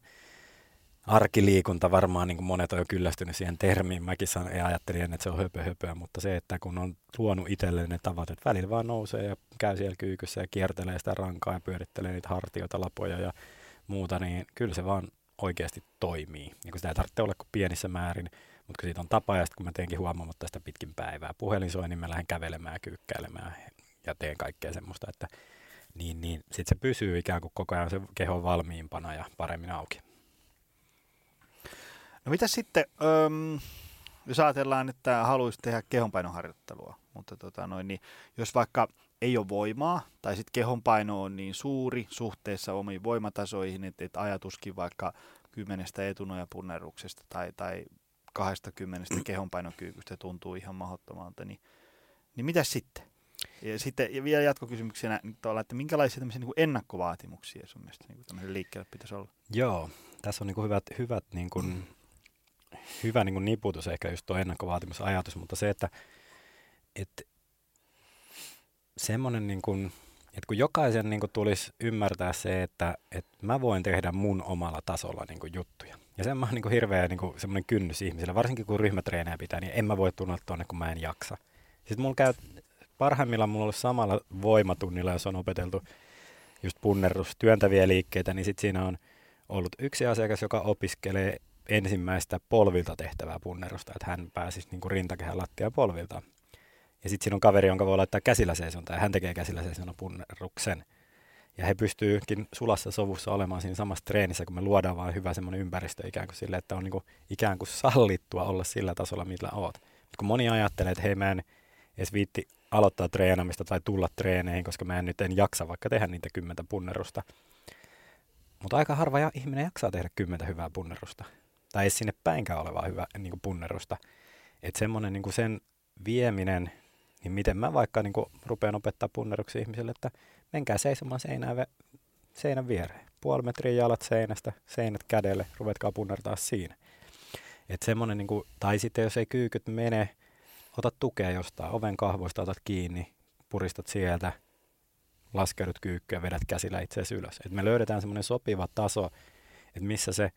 arkiliikunta varmaan niin kuin monet on jo kyllästynyt siihen termiin. Mäkin san, ja ajattelin, että se on höpö höpöä, mutta se, että kun on luonut itselleen ne tavat, että välillä vaan nousee ja käy siellä kyykyssä ja kiertelee sitä rankaa ja pyörittelee niitä hartioita, lapoja ja muuta, niin kyllä se vaan oikeasti toimii. Niin sitä ei tarvitse olla kuin pienissä määrin, mutta kun siitä on tapa ja sitten kun mä teenkin huomaamatta sitä pitkin päivää, puhelin soi, niin mä lähden kävelemään ja kyykkäilemään ja teen kaikkea semmoista, että niin, niin sitten se pysyy ikään kuin koko ajan se keho valmiimpana ja paremmin auki. No mitä sitten, öm, jos ajatellaan, että haluaisi tehdä kehonpainoharjoittelua, mutta tota noin, niin jos vaikka ei ole voimaa, tai sitten kehonpaino on niin suuri suhteessa omiin voimatasoihin, että, että ajatuskin vaikka kymmenestä etunojapunneruksesta tai, tai 20 [clears throat] kehonpainokyykystä tuntuu ihan mahdottomalta, niin, niin mitä sitten? Ja sitten ja vielä jatkokysymyksenä, niin että minkälaisia niin kuin ennakkovaatimuksia sun mielestä niin liikkeelle pitäisi olla? Joo, tässä on niin kuin hyvät, hyvät niin kuin, mm hyvä niin kuin niputus ehkä just tuo ennakkovaatimusajatus, mutta se, että, että semmoinen niin kuin, että kun jokaisen niin kuin tulisi ymmärtää se, että, että mä voin tehdä mun omalla tasolla niin kuin juttuja. Ja se on niin kuin hirveä niin kuin semmoinen kynnys ihmisille, varsinkin kun ryhmätreenejä pitää, niin en mä voi tulla tuonne, kun mä en jaksa. Sitten mulla käy parhaimmillaan mulla on ollut samalla voimatunnilla, jos on opeteltu just punnerrus, työntäviä liikkeitä, niin sitten siinä on ollut yksi asiakas, joka opiskelee ensimmäistä polvilta tehtävää punnerusta, että hän pääsisi niin kuin rintakehän lattia polvilta. Ja sitten siinä on kaveri, jonka voi laittaa käsillä seisonta, ja hän tekee käsillä seisonnan punneruksen. Ja he pystyykin sulassa sovussa olemaan siinä samassa treenissä, kun me luodaan vaan hyvä semmoinen ympäristö ikään kuin sille, että on niin kuin ikään kuin sallittua olla sillä tasolla, millä oot. Mutta kun moni ajattelee, että hei mä en edes viitti aloittaa treenamista tai tulla treeneihin, koska mä en nyt en jaksa vaikka tehdä niitä kymmentä punnerusta. Mutta aika harva ihminen jaksaa tehdä kymmentä hyvää punnerusta. Tai ei sinne päinkään olevaa hyvää niin kuin punnerusta. Että semmoinen niin sen vieminen, niin miten mä vaikka niin kuin rupean opettaa punneruksia ihmisille, että menkää seisomaan seinään, seinän viereen. Puoli metriä jalat seinästä, seinät kädelle, ruvetkaa punnertaa siinä. Et semmoinen, niin kuin, tai sitten jos ei kyykyt mene, otat tukea jostain, oven kahvoista otat kiinni, puristat sieltä, laskeudut kyykkyä, vedät käsillä itseäsi ylös. Et me löydetään semmoinen sopiva taso, että missä se,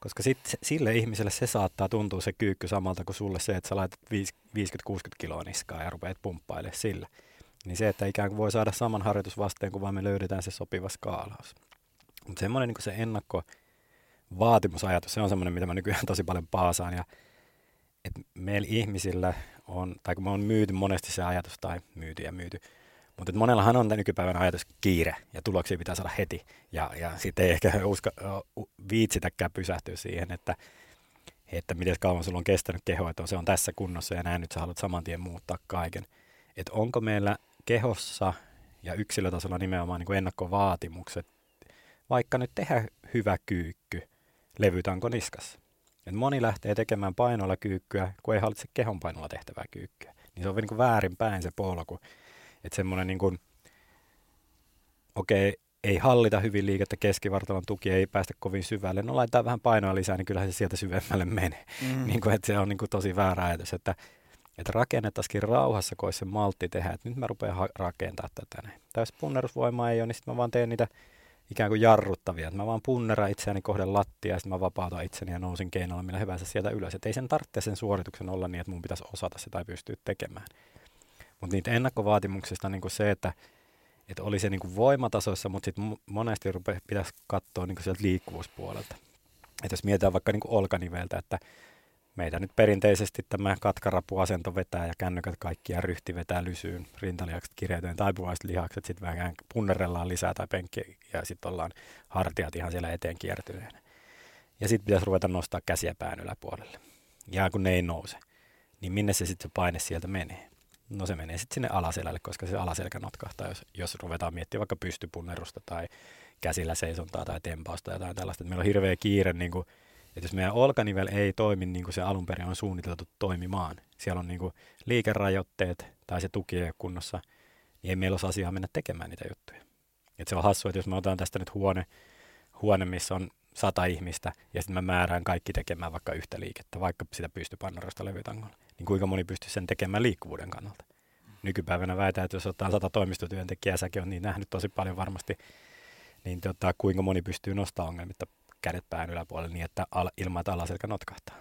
koska sit sille ihmiselle se saattaa tuntua se kyykky samalta kuin sulle se, että sä laitat 50-60 kiloa niskaa ja rupeat pumppailemaan sillä. Niin se, että ikään kuin voi saada saman harjoitusvasteen, kun vaan me löydetään se sopiva skaalaus. Mutta semmoinen niin se ennakko vaatimusajatus, se on semmoinen, mitä mä nykyään tosi paljon paasaan. Ja että meillä ihmisillä on, tai kun me on myyty monesti se ajatus, tai myyty ja myyty, mutta monellahan on nykypäivänä ajatus kiire ja tuloksia pitää saada heti. Ja, ja sitten ei ehkä uska, viitsitäkään pysähtyä siihen, että, että miten kauan sulla on kestänyt keho, että se on tässä kunnossa ja näin nyt sä haluat saman tien muuttaa kaiken. Että onko meillä kehossa ja yksilötasolla nimenomaan niin ennakkovaatimukset, vaikka nyt tehdä hyvä kyykky, levytanko niskassa. Et moni lähtee tekemään painoilla kyykkyä, kun ei hallitse kehon painolla tehtävää kyykkyä. Niin se on niin väärinpäin se polku. Että semmoinen niin kuin, okei, okay, ei hallita hyvin liikettä, keskivartalon tuki ei päästä kovin syvälle. No laitetaan vähän painoa lisää, niin kyllähän se sieltä syvemmälle menee. Mm. [laughs] niin kuin, että se on niin kuin tosi väärä ajatus, että, että rakennettaisikin rauhassa, kun se maltti tehdä, että nyt mä rupean ha- rakentaa tätä. Näin. Jos punnerusvoimaa ei ole, niin sitten mä vaan teen niitä ikään kuin jarruttavia. Että mä vaan punneraan itseäni kohden lattia ja sitten mä vapautan itseni ja nousin keinolla millä hyvänsä sieltä ylös. Että ei sen tarvitse sen suorituksen olla niin, että mun pitäisi osata se tai pystyä tekemään. Mutta niitä ennakkovaatimuksista niin kuin se, että, että oli se niin kuin voimatasoissa, mutta sitten monesti rupe, pitäisi katsoa niin kuin sieltä liikkuvuuspuolelta. Että jos mietitään vaikka niin kuin olkaniveltä, että meitä nyt perinteisesti tämä katkarapuasento vetää ja kännykät kaikki ja ryhti vetää lysyyn, rintalihakset kireytyen, taipuvaiset lihakset, sitten vähän punnerellaan lisää tai penkki ja sitten ollaan hartiat ihan siellä eteen kiertyneenä. Ja sitten pitäisi ruveta nostaa käsiä pään yläpuolelle. Ja kun ne ei nouse, niin minne se sitten se paine sieltä menee? No se menee sitten sinne alaselälle, koska se alaselkä notkahtaa, jos, jos ruvetaan miettimään vaikka pystypunnerusta tai käsillä seisontaa tai tempausta tai jotain tällaista. Meillä on hirveä kiire, niin kuin, että jos meidän olkanivel ei toimi niin kuin se alun perin on suunniteltu toimimaan, siellä on niin kuin liikerajoitteet tai se tuki ei ole kunnossa, niin ei meillä ole asiaa mennä tekemään niitä juttuja. Et se on hassu, että jos me otetaan tästä nyt huone, huone missä on sata ihmistä ja sitten mä määrään kaikki tekemään vaikka yhtä liikettä, vaikka sitä pystypannarosta levytangolla niin kuinka moni pystyy sen tekemään liikkuvuuden kannalta. Nykypäivänä väitän, että jos ottaa sata toimistotyöntekijää, säkin on niin nähnyt tosi paljon varmasti, niin tota, kuinka moni pystyy nostamaan ongelmitta kädet pään yläpuolelle niin, että al, ilman, että alaselkä notkahtaa.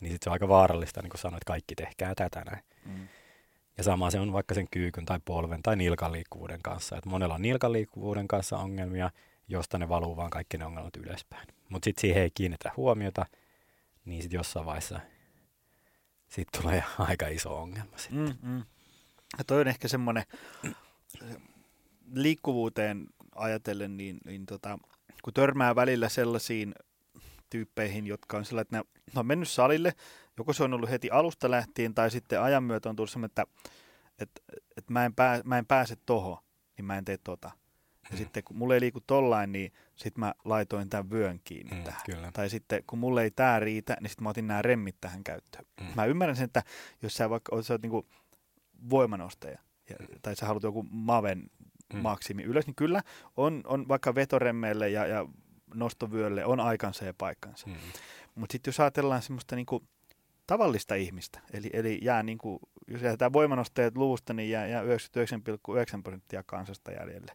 Niin sitten se on aika vaarallista, niin kuin sanoit, kaikki tehkää tätä näin. Mm. Ja sama se on vaikka sen kyykyn tai polven tai nilkan liikkuvuuden kanssa. Et monella on nilkan liikkuvuuden kanssa ongelmia, josta ne valuu vaan kaikki ne ongelmat ylöspäin. Mutta sitten siihen ei kiinnitä huomiota, niin sitten jossain vaiheessa siitä tulee [laughs] aika iso ongelma sitten. Mm, mm. Ja toi on ehkä semmoinen liikkuvuuteen ajatellen, niin, niin tota, kun törmää välillä sellaisiin tyyppeihin, jotka on sellainen, että ne on mennyt salille, joko se on ollut heti alusta lähtien tai sitten ajan myötä on tullut semmoinen, että, että, että mä, en pää, mä en pääse tohon, niin mä en tee tota. Ja mm. sitten kun mulle ei liiku tollain, niin sitten mä laitoin tämän vyön kiinni mm, tähän. Kyllä. Tai sitten kun mulle ei tämä riitä, niin sitten mä otin nämä remmit tähän käyttöön. Mm. Mä ymmärrän sen, että jos sä vaikka olet, sä oot niinku voimanostaja, ja, mm. tai sä haluat joku maven mm. maksimi ylös, niin kyllä on, on vaikka vetoremmeille ja, ja nostovyölle on aikansa ja paikkansa. Mm. Mutta sitten jos ajatellaan semmoista niinku tavallista ihmistä, eli, eli jää niinku, jos jätetään voimanostajat luvusta, niin jää, jää 99,9 prosenttia kansasta jäljelle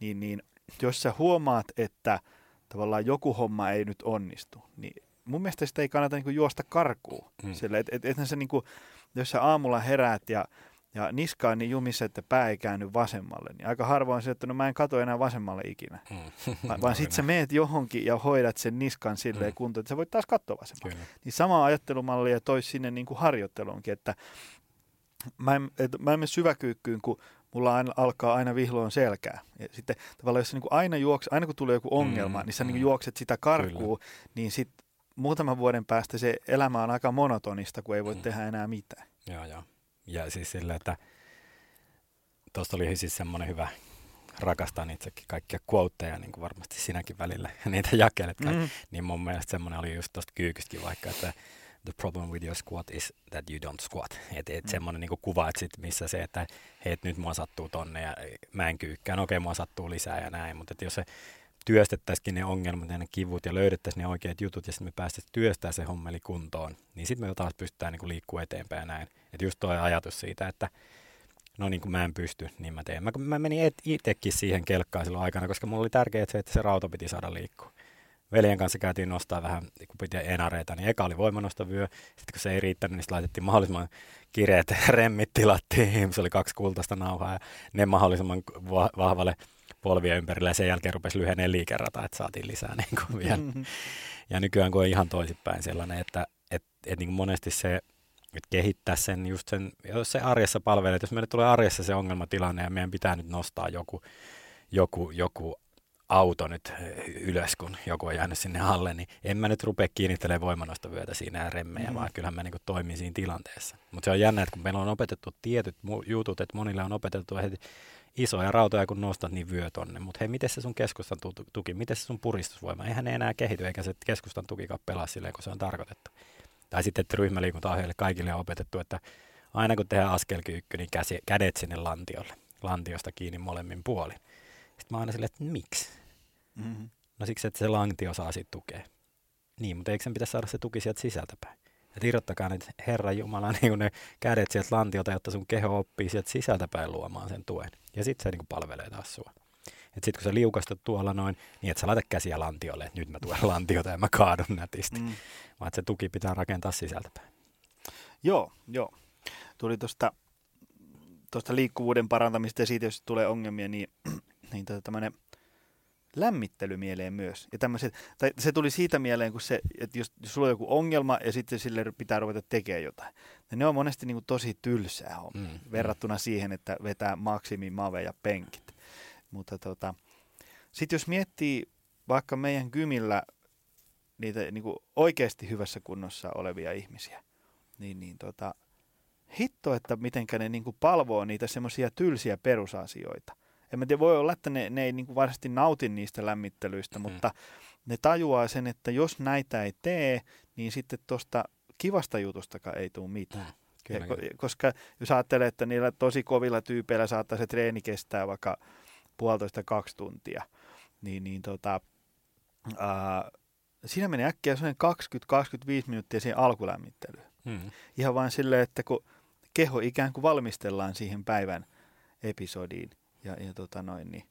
niin, niin jos sä huomaat, että tavallaan joku homma ei nyt onnistu, niin mun mielestä sitä ei kannata niin juosta karkuun. Mm. Sillä, et, et, et se, niin kuin, jos sä aamulla heräät ja ja niska on niin jumissa, että pää ei käänny vasemmalle, niin aika harvoin se, että no mä en katso enää vasemmalle ikinä. Mm. Va- [laughs] vaan sitten sä meet johonkin ja hoidat sen niskan silleen mm. kuntoon, että sä voit taas katsoa vasemmalle. Kyllä. Niin sama ajattelumallia toisi sinne niin kuin harjoitteluunkin, että mä en, et, mä en mene syväkyykkyyn, kun mulla aina, alkaa aina vihloon selkää. Ja sitten tavallaan jos sä niin aina juokset, aina kun tulee joku ongelma, mm, niin sä niin mm. niin juokset sitä karkuun, Kyllä. niin sitten muutaman vuoden päästä se elämä on aika monotonista, kun ei voi mm. tehdä enää mitään. Joo, joo. Ja siis sille, että tuosta oli siis semmoinen hyvä, rakastan itsekin kaikkia quoteja, niin kuin varmasti sinäkin välillä [laughs] niitä jakelet. Mm. Niin mun mielestä semmoinen oli just tuosta kyykystäkin vaikka, että the problem with your squat is that you don't squat. Että et mm. semmoinen niin kuva, että sit missä se, että hei, nyt mua sattuu tonne ja mä en kyykkään, okei mua sattuu lisää ja näin, mutta jos se työstettäisikin ne ongelmat ja ne kivut ja löydettäisiin ne oikeat jutut ja sitten me päästäisiin työstää se hommeli kuntoon, niin sitten me taas pystytään niin liikkua eteenpäin ja näin. Että just tuo ajatus siitä, että no niin kuin mä en pysty, niin mä teen. Mä, mä menin itsekin siihen kelkkaan silloin aikana, koska mulla oli tärkeää se, että se rauta piti saada liikkua. Veljen kanssa käytiin nostaa vähän, kun piti enareita, niin eka oli voimanostavyö. Sitten kun se ei riittänyt, niin laitettiin mahdollisimman kireet [laughs] remmit tilattiin. Se oli kaksi kultaista nauhaa ja ne mahdollisimman vahvalle polvien ympärillä ja sen jälkeen rupesi lyheneen liikerata, että saatiin lisää [laughs] niin kuin vielä. Mm-hmm. Ja nykyään kun on ihan toisinpäin sellainen, että et, et niin kuin monesti se, että kehittää sen just sen, jos se arjessa palvelee, että jos meille tulee arjessa se ongelmatilanne ja meidän pitää nyt nostaa joku, joku, joku auto nyt ylös, kun joku on jäänyt sinne alle, niin en mä nyt rupea kiinnittelemään voimanostovyötä siinä ja remmejä, mm. vaan kyllähän mä niin toimin siinä tilanteessa. Mutta se on jännä, että kun meillä on opetettu tietyt jutut, että monille on opetettu heti isoja rautoja kun nostat, niin vyö tonne. Mutta hei, miten se sun keskustan tuki, miten se sun puristusvoima? Eihän ne enää kehity, eikä se keskustan tukikaan pelaa silleen, kun se on tarkoitettu. Tai sitten, että ryhmäliikunta heille kaikille on opetettu, että aina kun tehdään askelkyykky, niin käsi, kädet sinne lantiolle. Lantiosta kiinni molemmin puolin. Sitten mä aina silleen, että miksi? Mm-hmm. No siksi, että se lantio saa siitä tukea. Niin, mutta eikö sen pitäisi saada se tuki sieltä sisältä päin? Että irrottakaa nyt Herran Jumala [laughs] niin ne kädet sieltä lantiota, jotta sun keho oppii sieltä sisältä päin luomaan sen tuen. Ja sitten se niin palvelee taas sua. Että sitten kun sä liukastut tuolla noin, niin et sä laita käsiä lantiolle, että nyt mä tuen [laughs] lantiota ja mä kaadun nätisti. Mm. Vaan että se tuki pitää rakentaa sisältäpäin. Joo, joo. Tuli tuosta tuosta liikkuvuuden parantamista ja siitä, jos tulee ongelmia, niin, [clears throat] niin tota tämmöinen lämmittely mieleen myös. Ja tai se tuli siitä mieleen, kun se, että jos, jos sulla on joku ongelma ja sitten sille pitää ruveta tekemään jotain. Ja ne on monesti niin kuin tosi tylsää homma mm, mm. verrattuna mm. siihen, että vetää maksimi mave ja penkit. Mutta tota, sitten jos miettii vaikka meidän kymillä niitä niin kuin oikeasti hyvässä kunnossa olevia ihmisiä, niin, niin tota, hitto, että mitenkä ne niin kuin palvoo niitä semmoisia tylsiä perusasioita en mä tiedä, voi olla, että ne, ne ei niin kuin varsinaisesti nauti niistä lämmittelyistä, mm-hmm. mutta ne tajuaa sen, että jos näitä ei tee, niin sitten tuosta kivasta jutustakaan ei tule mitään. Mm. Kyllä, kyllä. Koska jos ajattelee, että niillä tosi kovilla tyypeillä saattaa se treeni kestää vaikka puolitoista kaksi tuntia, niin, niin tota, ää, siinä menee äkkiä 20-25 minuuttia siihen alkulämmittelyyn. Mm. Ihan vain silleen, että kun keho ikään kuin valmistellaan siihen päivän episodiin, ja, ja tota noin, niin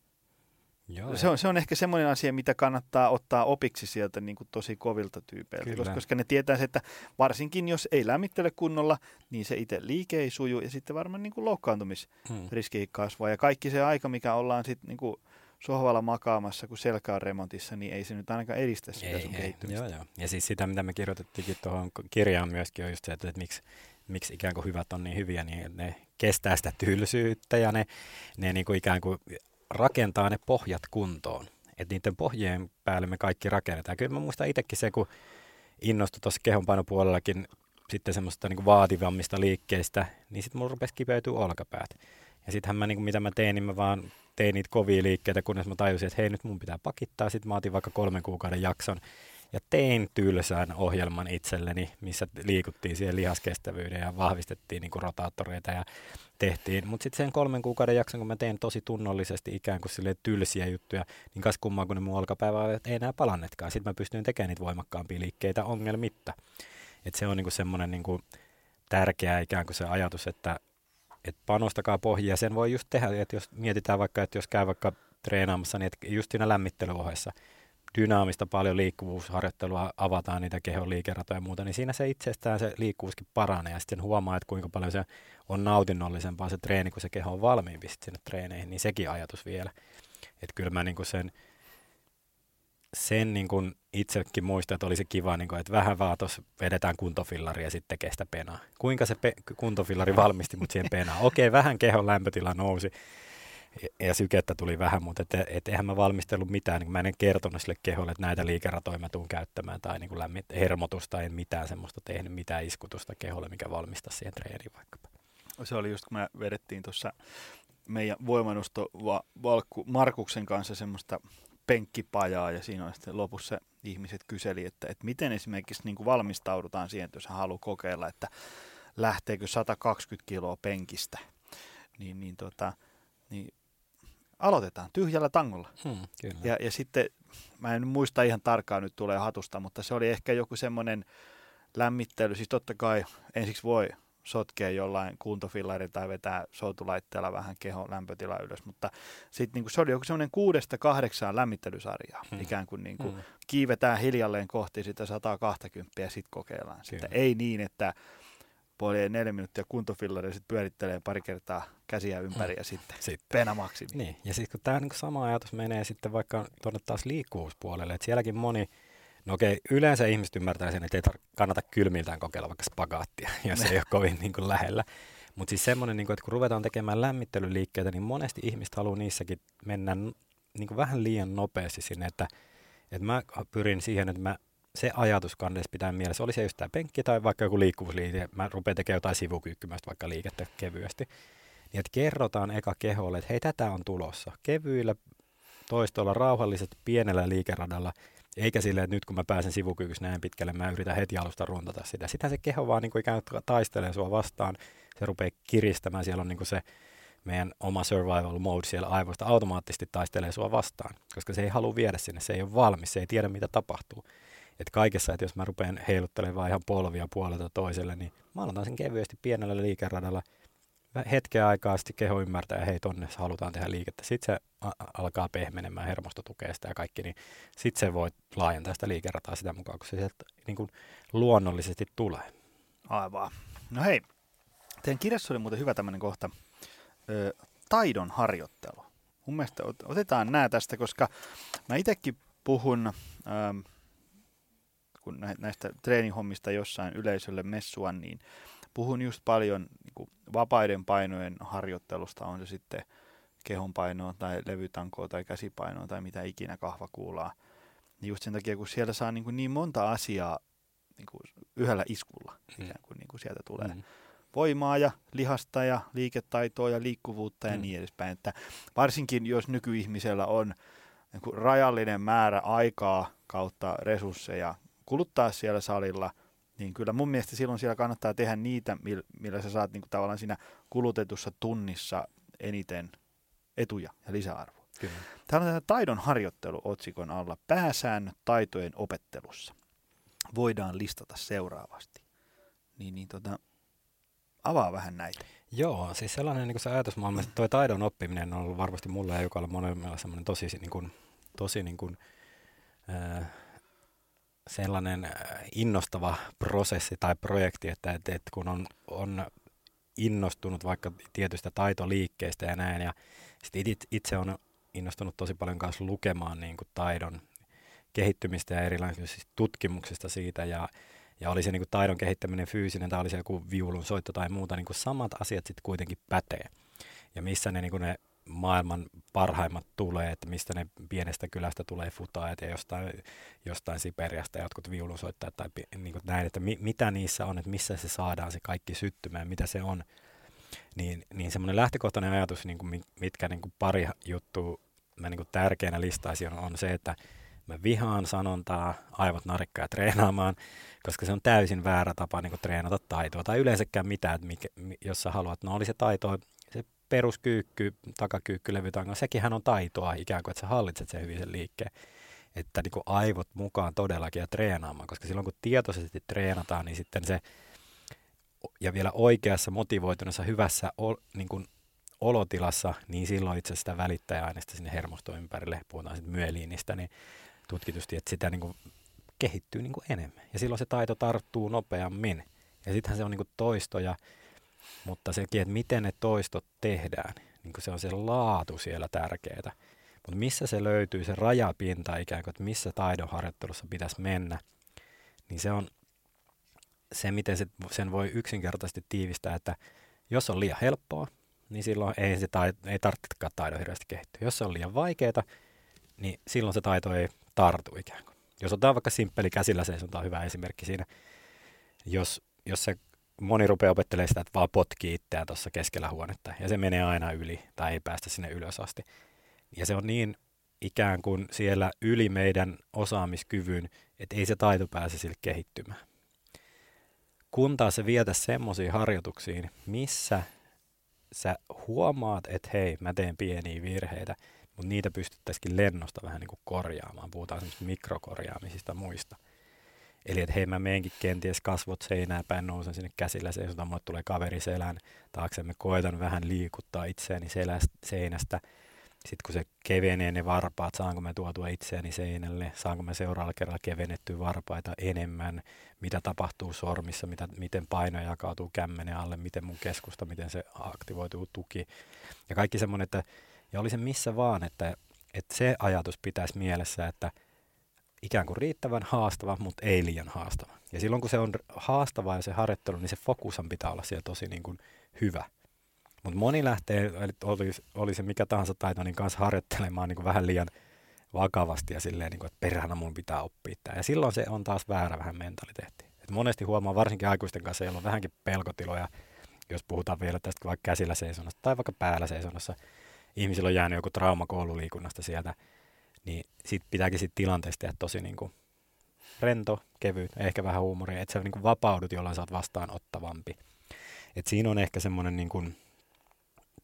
Joo, se, on, se on ehkä semmoinen asia, mitä kannattaa ottaa opiksi sieltä niin kuin tosi kovilta tyypeiltä, koska, koska ne tietää, että varsinkin jos ei lämmittele kunnolla, niin se itse liike ei suju ja sitten varmaan niin kuin loukkaantumisriski hmm. kasvaa. Ja kaikki se aika, mikä ollaan sitten niin kuin sohvalla makaamassa, kun selkä on remontissa, niin ei se nyt ainakaan edistä sitä ei, sun ei. kehittymistä. Joo, joo. Ja siis sitä, mitä me kirjoitettiinkin tuohon kirjaan myöskin, on just se, että, että miksi, miksi ikään kuin hyvät on niin hyviä, niin ne kestää sitä tylsyyttä ja ne, ne niin kuin ikään kuin rakentaa ne pohjat kuntoon. Että niiden pohjien päälle me kaikki rakennetaan. Kyllä mä muistan itsekin se, kun innostui tuossa kehonpainopuolellakin sitten semmoista niin kuin vaativammista liikkeistä, niin sitten mulla rupesi kipeytyä olkapäät. Ja sittenhän mä, niin kuin mitä mä tein, niin mä vaan tein niitä kovia liikkeitä, kunnes mä tajusin, että hei nyt mun pitää pakittaa. Sitten mä otin vaikka kolmen kuukauden jakson ja tein tylsään ohjelman itselleni, missä liikuttiin siihen lihaskestävyyden ja vahvistettiin niin kuin rotaattoreita ja tehtiin. Mutta sitten sen kolmen kuukauden jakson, kun mä tein tosi tunnollisesti ikään kuin sille tylsiä juttuja, niin kas kummaa, kun ne mun olkapäivä ei enää palannetkaan. Sitten mä pystyin tekemään niitä voimakkaampia liikkeitä ongelmitta. Et se on niinku semmoinen niinku tärkeä ikään kuin se ajatus, että et panostakaa pohjia. Sen voi just tehdä, että jos mietitään vaikka, että jos käy vaikka treenaamassa, niin just siinä lämmittelyohessa – dynaamista, paljon liikkuvuusharjoittelua, avataan niitä kehon liikeratoja ja muuta, niin siinä se itsestään se liikkuvuuskin paranee ja sitten huomaa, että kuinka paljon se on nautinnollisempaa se treeni, kun se keho on valmiimpi sinne treeneihin, niin sekin ajatus vielä. Että kyllä mä niin kuin sen, sen niin kuin itsekin muistan, että olisi kiva, niin kuin, että vähän vaan tuossa vedetään kuntofillari ja sitten tekee sitä penaa. Kuinka se pe- kuntofillari valmisti mut siihen penaan? Okei, vähän kehon lämpötila nousi ja sykettä tuli vähän, mutta et, et eihän mä valmistellut mitään, niin mä en kertonut sille keholle, että näitä liikeratoja mä tuun käyttämään tai niin lämmit, hermotusta, en mitään semmoista tehnyt, mitään iskutusta keholle, mikä valmistaa siihen treeniin vaikkapa. Se oli just kun me vedettiin tuossa meidän voimannusto Valkku Markuksen kanssa semmoista penkkipajaa ja siinä on sitten lopussa ihmiset kyseli, että, että miten esimerkiksi niin kuin valmistaudutaan siihen, että jos hän haluaa kokeilla, että lähteekö 120 kiloa penkistä, niin, niin, tota, niin aloitetaan tyhjällä tangolla. Hmm, kyllä. Ja, ja sitten, mä en muista ihan tarkkaan nyt tulee hatusta, mutta se oli ehkä joku semmoinen lämmittely, siis totta kai ensiksi voi sotkea jollain kuntofillarin tai vetää soutulaitteella vähän kehon lämpötila ylös, mutta sitten niin se oli joku semmoinen kuudesta kahdeksaan lämmittelysarjaa, hmm. ikään kuin, niin kuin hmm. kiivetään hiljalleen kohti sitä 120 ja sitten kokeillaan sitä. Ei niin, että puoli neljä minuuttia kuntofillari ja sitten pyörittelee pari kertaa käsiä ympäri ja sitten, [laughs] sitten. penamaksimi. Niin, ja sitten kun tämä niin sama ajatus menee sitten vaikka tuonne taas liikkuvuuspuolelle, että sielläkin moni, no okei, yleensä ihmiset ymmärtää sen, että ei tar- kannata kylmiltään kokeilla vaikka spagaattia, [laughs] jos ei ole kovin niin kuin lähellä. Mutta siis semmoinen, niin kuin, että kun ruvetaan tekemään lämmittelyliikkeitä, niin monesti ihmiset haluaa niissäkin mennä niin kuin vähän liian nopeasti sinne, että, että mä pyrin siihen, että mä se ajatus kandes pitää mielessä, oli se just tämä penkki tai vaikka joku liikkuvuusliike, mä rupean tekemään jotain sivukyykkymästä vaikka liikettä kevyesti, niin että kerrotaan eka keholle, että hei tätä on tulossa, kevyillä toistolla, rauhalliset, pienellä liikeradalla, eikä silleen, että nyt kun mä pääsen sivukyykyssä näin pitkälle, mä yritän heti alusta runtata sitä. Sitä se keho vaan niin kuin ikään kuin taistelee sua vastaan, se rupeaa kiristämään, siellä on niin kuin se meidän oma survival mode siellä aivoista. Automaattisesti taistelee sua vastaan, koska se ei halua viedä sinne, se ei ole valmis, se ei tiedä mitä tapahtuu että kaikessa, että jos mä rupean heiluttelemaan ihan polvia puolelta toiselle, niin mä aloitan sen kevyesti pienellä liikeradalla. Hetken aikaa sitten keho ymmärtää, että hei tonne halutaan tehdä liikettä. Sitten se alkaa pehmenemään, hermosto tukee sitä ja kaikki, niin sitten se voi laajentaa sitä liikerataa sitä mukaan, kun se sieltä niin kuin luonnollisesti tulee. Aivan. No hei, teidän kirjassa oli muuten hyvä tämmöinen kohta, ö, taidon harjoittelu. Mun mielestä otetaan nämä tästä, koska mä itsekin puhun ö, kun näistä treenihommista jossain yleisölle messua, niin puhun just paljon niin kuin vapaiden painojen harjoittelusta, on se sitten kehonpainoa tai levytankoa tai käsipainoa tai mitä ikinä kahva kuulaa. Niin just sen takia, kun siellä saa niin, kuin niin monta asiaa niin kuin yhdellä iskulla, mm. ikään kuin, niin kuin sieltä tulee. Mm voimaa ja lihasta ja liiketaitoa ja liikkuvuutta ja mm. niin edespäin. Että varsinkin jos nykyihmisellä on niin kuin rajallinen määrä aikaa kautta resursseja kuluttaa siellä salilla, niin kyllä mun mielestä silloin siellä kannattaa tehdä niitä, millä sä saat niin kuin tavallaan siinä kulutetussa tunnissa eniten etuja ja lisäarvoa. Kyllä. Täällä on tämä taidon harjoittelu otsikon alla. Pääsäännöt taitojen opettelussa. Voidaan listata seuraavasti. Niin, niin tota, avaa vähän näitä. Joo, siis sellainen niin kuin se ajatusmaailma, että tuo taidon oppiminen on ollut varmasti mulle ja joka monella semmoinen tosi, niin kuin, tosi niin kuin, äh, sellainen äh, innostava prosessi tai projekti, että, että, että kun on, on innostunut vaikka tietystä taitoliikkeestä ja näin, ja sitten itse on innostunut tosi paljon kanssa lukemaan niin kuin taidon kehittymistä ja erilaisista tutkimuksista siitä, ja, ja oli se niin kuin taidon kehittäminen fyysinen, tai oli se joku viulun soitto tai muuta, niin kuin samat asiat sitten kuitenkin pätee. Ja missä ne, niin kuin ne maailman parhaimmat tulee, että mistä ne pienestä kylästä tulee futaajat ja jostain, jostain Siperiasta jotkut viulunsoittajat tai niin kuin näin, että mi, mitä niissä on, että missä se saadaan se kaikki syttymään, mitä se on. Niin, niin semmoinen lähtökohtainen ajatus, niin kuin mitkä niin kuin pari juttua mä niin kuin tärkeänä listaisin on, on se, että mä vihaan sanontaa aivot narikkaa treenaamaan, koska se on täysin väärä tapa niin kuin treenata taitoa tai yleensäkään mitään, että mikä, jos sä haluat, no oli se taito peruskyykky, takakyykky, levytanko, sekinhän on taitoa ikään kuin, että sä hallitset sen hyvin sen liikkeen. Että niin kuin aivot mukaan todellakin ja treenaamaan, koska silloin kun tietoisesti treenataan, niin sitten se, ja vielä oikeassa motivoituneessa hyvässä ol, niin kuin olotilassa, niin silloin itse sitä välittäjäaineesta sinne hermostoon ympärille, puhutaan sitten myeliinistä, niin tutkitusti, että sitä niin kuin kehittyy niin kuin enemmän. Ja silloin se taito tarttuu nopeammin. Ja sittenhän se on niin kuin toistoja, mutta sekin, että miten ne toistot tehdään, niin se on se laatu siellä tärkeää. Mutta missä se löytyy, se rajapinta ikään kuin, että missä taidonharjoittelussa pitäisi mennä, niin se on se, miten se, sen voi yksinkertaisesti tiivistää, että jos on liian helppoa, niin silloin ei, se taito, ei tarvitsekaan taidon hirveästi kehittyä. Jos se on liian vaikeaa, niin silloin se taito ei tartu ikään kuin. Jos otetaan vaikka simppeli käsillä seisonta on hyvä esimerkki siinä. Jos, jos se moni rupeaa opettelemaan sitä, että vaan potkii itseään tuossa keskellä huonetta ja se menee aina yli tai ei päästä sinne ylös asti. Ja se on niin ikään kuin siellä yli meidän osaamiskyvyn, että ei se taito pääse sille kehittymään. Kun taas se vietä semmoisiin harjoituksiin, missä sä huomaat, että hei, mä teen pieniä virheitä, mutta niitä pystyttäisikin lennosta vähän niin kuin korjaamaan. Puhutaan semmoista mikrokorjaamisista muista. Eli että hei, mä meenkin kenties kasvot seinää päin, nousen sinne käsillä seisotaan, mulle tulee kaveri selän taakse, mä koitan vähän liikuttaa itseäni selästä, seinästä. Sitten kun se kevenee ne varpaat, saanko mä tuotua itseäni seinälle, saanko mä seuraavalla kerralla kevennettyä varpaita enemmän, mitä tapahtuu sormissa, mitä, miten paino jakautuu kämmenen alle, miten mun keskusta, miten se aktivoituu tuki. Ja kaikki semmoinen, että ja oli se missä vaan, että, että se ajatus pitäisi mielessä, että ikään kuin riittävän haastava, mutta ei liian haastava. Ja silloin kun se on haastava ja se harjoittelu, niin se fokusan pitää olla siellä tosi niin kuin hyvä. Mutta moni lähtee, eli oli, oli se mikä tahansa taito, niin kanssa harjoittelemaan niin kuin vähän liian vakavasti ja silleen, niin kuin, että perhana mun pitää oppia tämä. Ja silloin se on taas väärä vähän mentaliteetti. Et monesti huomaa, varsinkin aikuisten kanssa, joilla on vähänkin pelkotiloja, jos puhutaan vielä tästä vaikka käsillä seisonnasta tai vaikka päällä seisonnassa, ihmisillä on jäänyt joku trauma koululiikunnasta sieltä, niin sit pitääkin sit tilanteesta tehdä tosi niin kuin rento, kevyt, ehkä vähän huumoria, että sä niin kuin vapaudut, jolloin sä oot vastaanottavampi. Et siinä on ehkä semmoinen niin kuin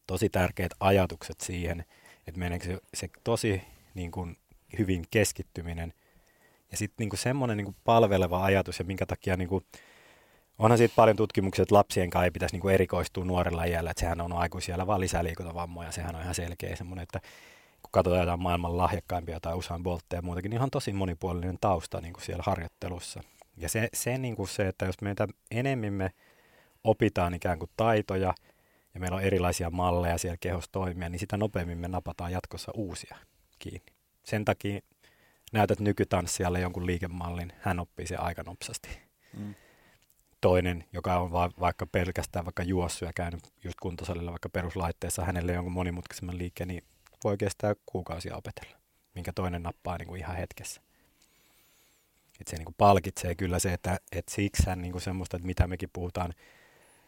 tosi tärkeät ajatukset siihen, että meneekö se, se tosi niin kuin hyvin keskittyminen ja sitten niin semmoinen niin palveleva ajatus ja minkä takia niin kuin, onhan siitä paljon tutkimuksia, että lapsien kanssa ei pitäisi niin kuin erikoistua nuorella iällä, että sehän on aikuisiellä vaan lisää liikuntavammoja, sehän on ihan selkeä semmoinen, että kun katsotaan jotain maailman lahjakkaimpia tai Usain Boltteja ja muutakin, niin ihan tosi monipuolinen tausta niin kuin siellä harjoittelussa. Ja se, se, niin kuin se, että jos meitä enemmän me opitaan ikään kuin taitoja ja meillä on erilaisia malleja siellä kehossa toimia, niin sitä nopeammin me napataan jatkossa uusia kiinni. Sen takia näytät nykytanssijalle jonkun liikemallin, hän oppii sen aika nopsasti. Mm toinen, joka on va- vaikka pelkästään vaikka juossut ja käynyt just kuntosalilla vaikka peruslaitteessa hänelle jonkun monimutkaisemman liikkeen, niin voi kestää kuukausia opetella, minkä toinen nappaa niin kuin ihan hetkessä. Et se niin kuin palkitsee kyllä se, että et siksi hän niin kuin semmoista, että mitä mekin puhutaan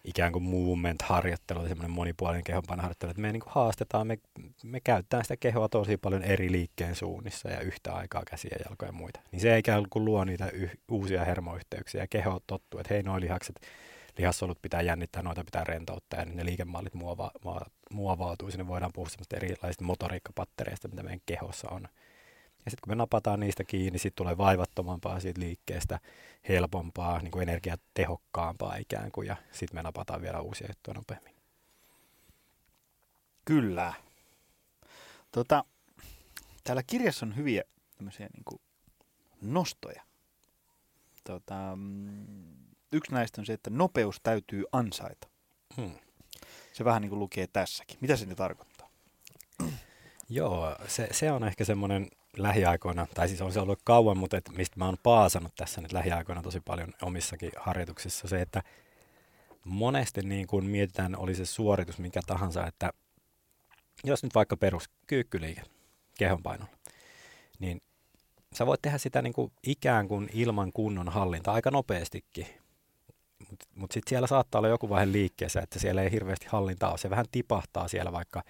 ikään kuin movement-harjoittelu, semmoinen monipuolinen kehonpainoharjoittelu, että me niin kuin haastetaan, me, me käytetään sitä kehoa tosi paljon eri liikkeen suunnissa ja yhtä aikaa käsiä, jalkoja ja muita. Niin se ikään kuin luo niitä yh, uusia hermoyhteyksiä ja keho tottuu, että hei, noi lihakset, lihassolut pitää jännittää, noita pitää rentouttaa ja ne liikemallit muova, muovautuu. Sinne voidaan puhua semmoista erilaisista motoriikkapattereista, mitä meidän kehossa on. Ja sitten kun me napataan niistä kiinni, sitten tulee vaivattomampaa siitä liikkeestä, helpompaa, niin kuin energiatehokkaampaa ikään kuin, ja sitten me napataan vielä uusia juttuja nopeammin. Kyllä. Tota, täällä kirjassa on hyviä tämmöisiä niin kuin nostoja. Tota, mm, yksi näistä on se, että nopeus täytyy ansaita. Hmm. Se vähän niin kuin lukee tässäkin. Mitä se nyt tarkoittaa? [clears throat] Joo, se, se on ehkä semmoinen lähiaikoina, tai siis on se ollut kauan, mutta et mistä mä oon paasannut tässä nyt lähiaikoina tosi paljon omissakin harjoituksissa, se, että monesti niin kun mietitään, oli se suoritus mikä tahansa, että jos nyt vaikka perus kyykkyliike kehonpainolla, niin sä voit tehdä sitä niin kuin ikään kuin ilman kunnon hallinta aika nopeastikin, mutta mut sitten siellä saattaa olla joku vaihe liikkeessä, että siellä ei hirveästi hallintaa ole. Se vähän tipahtaa siellä vaikka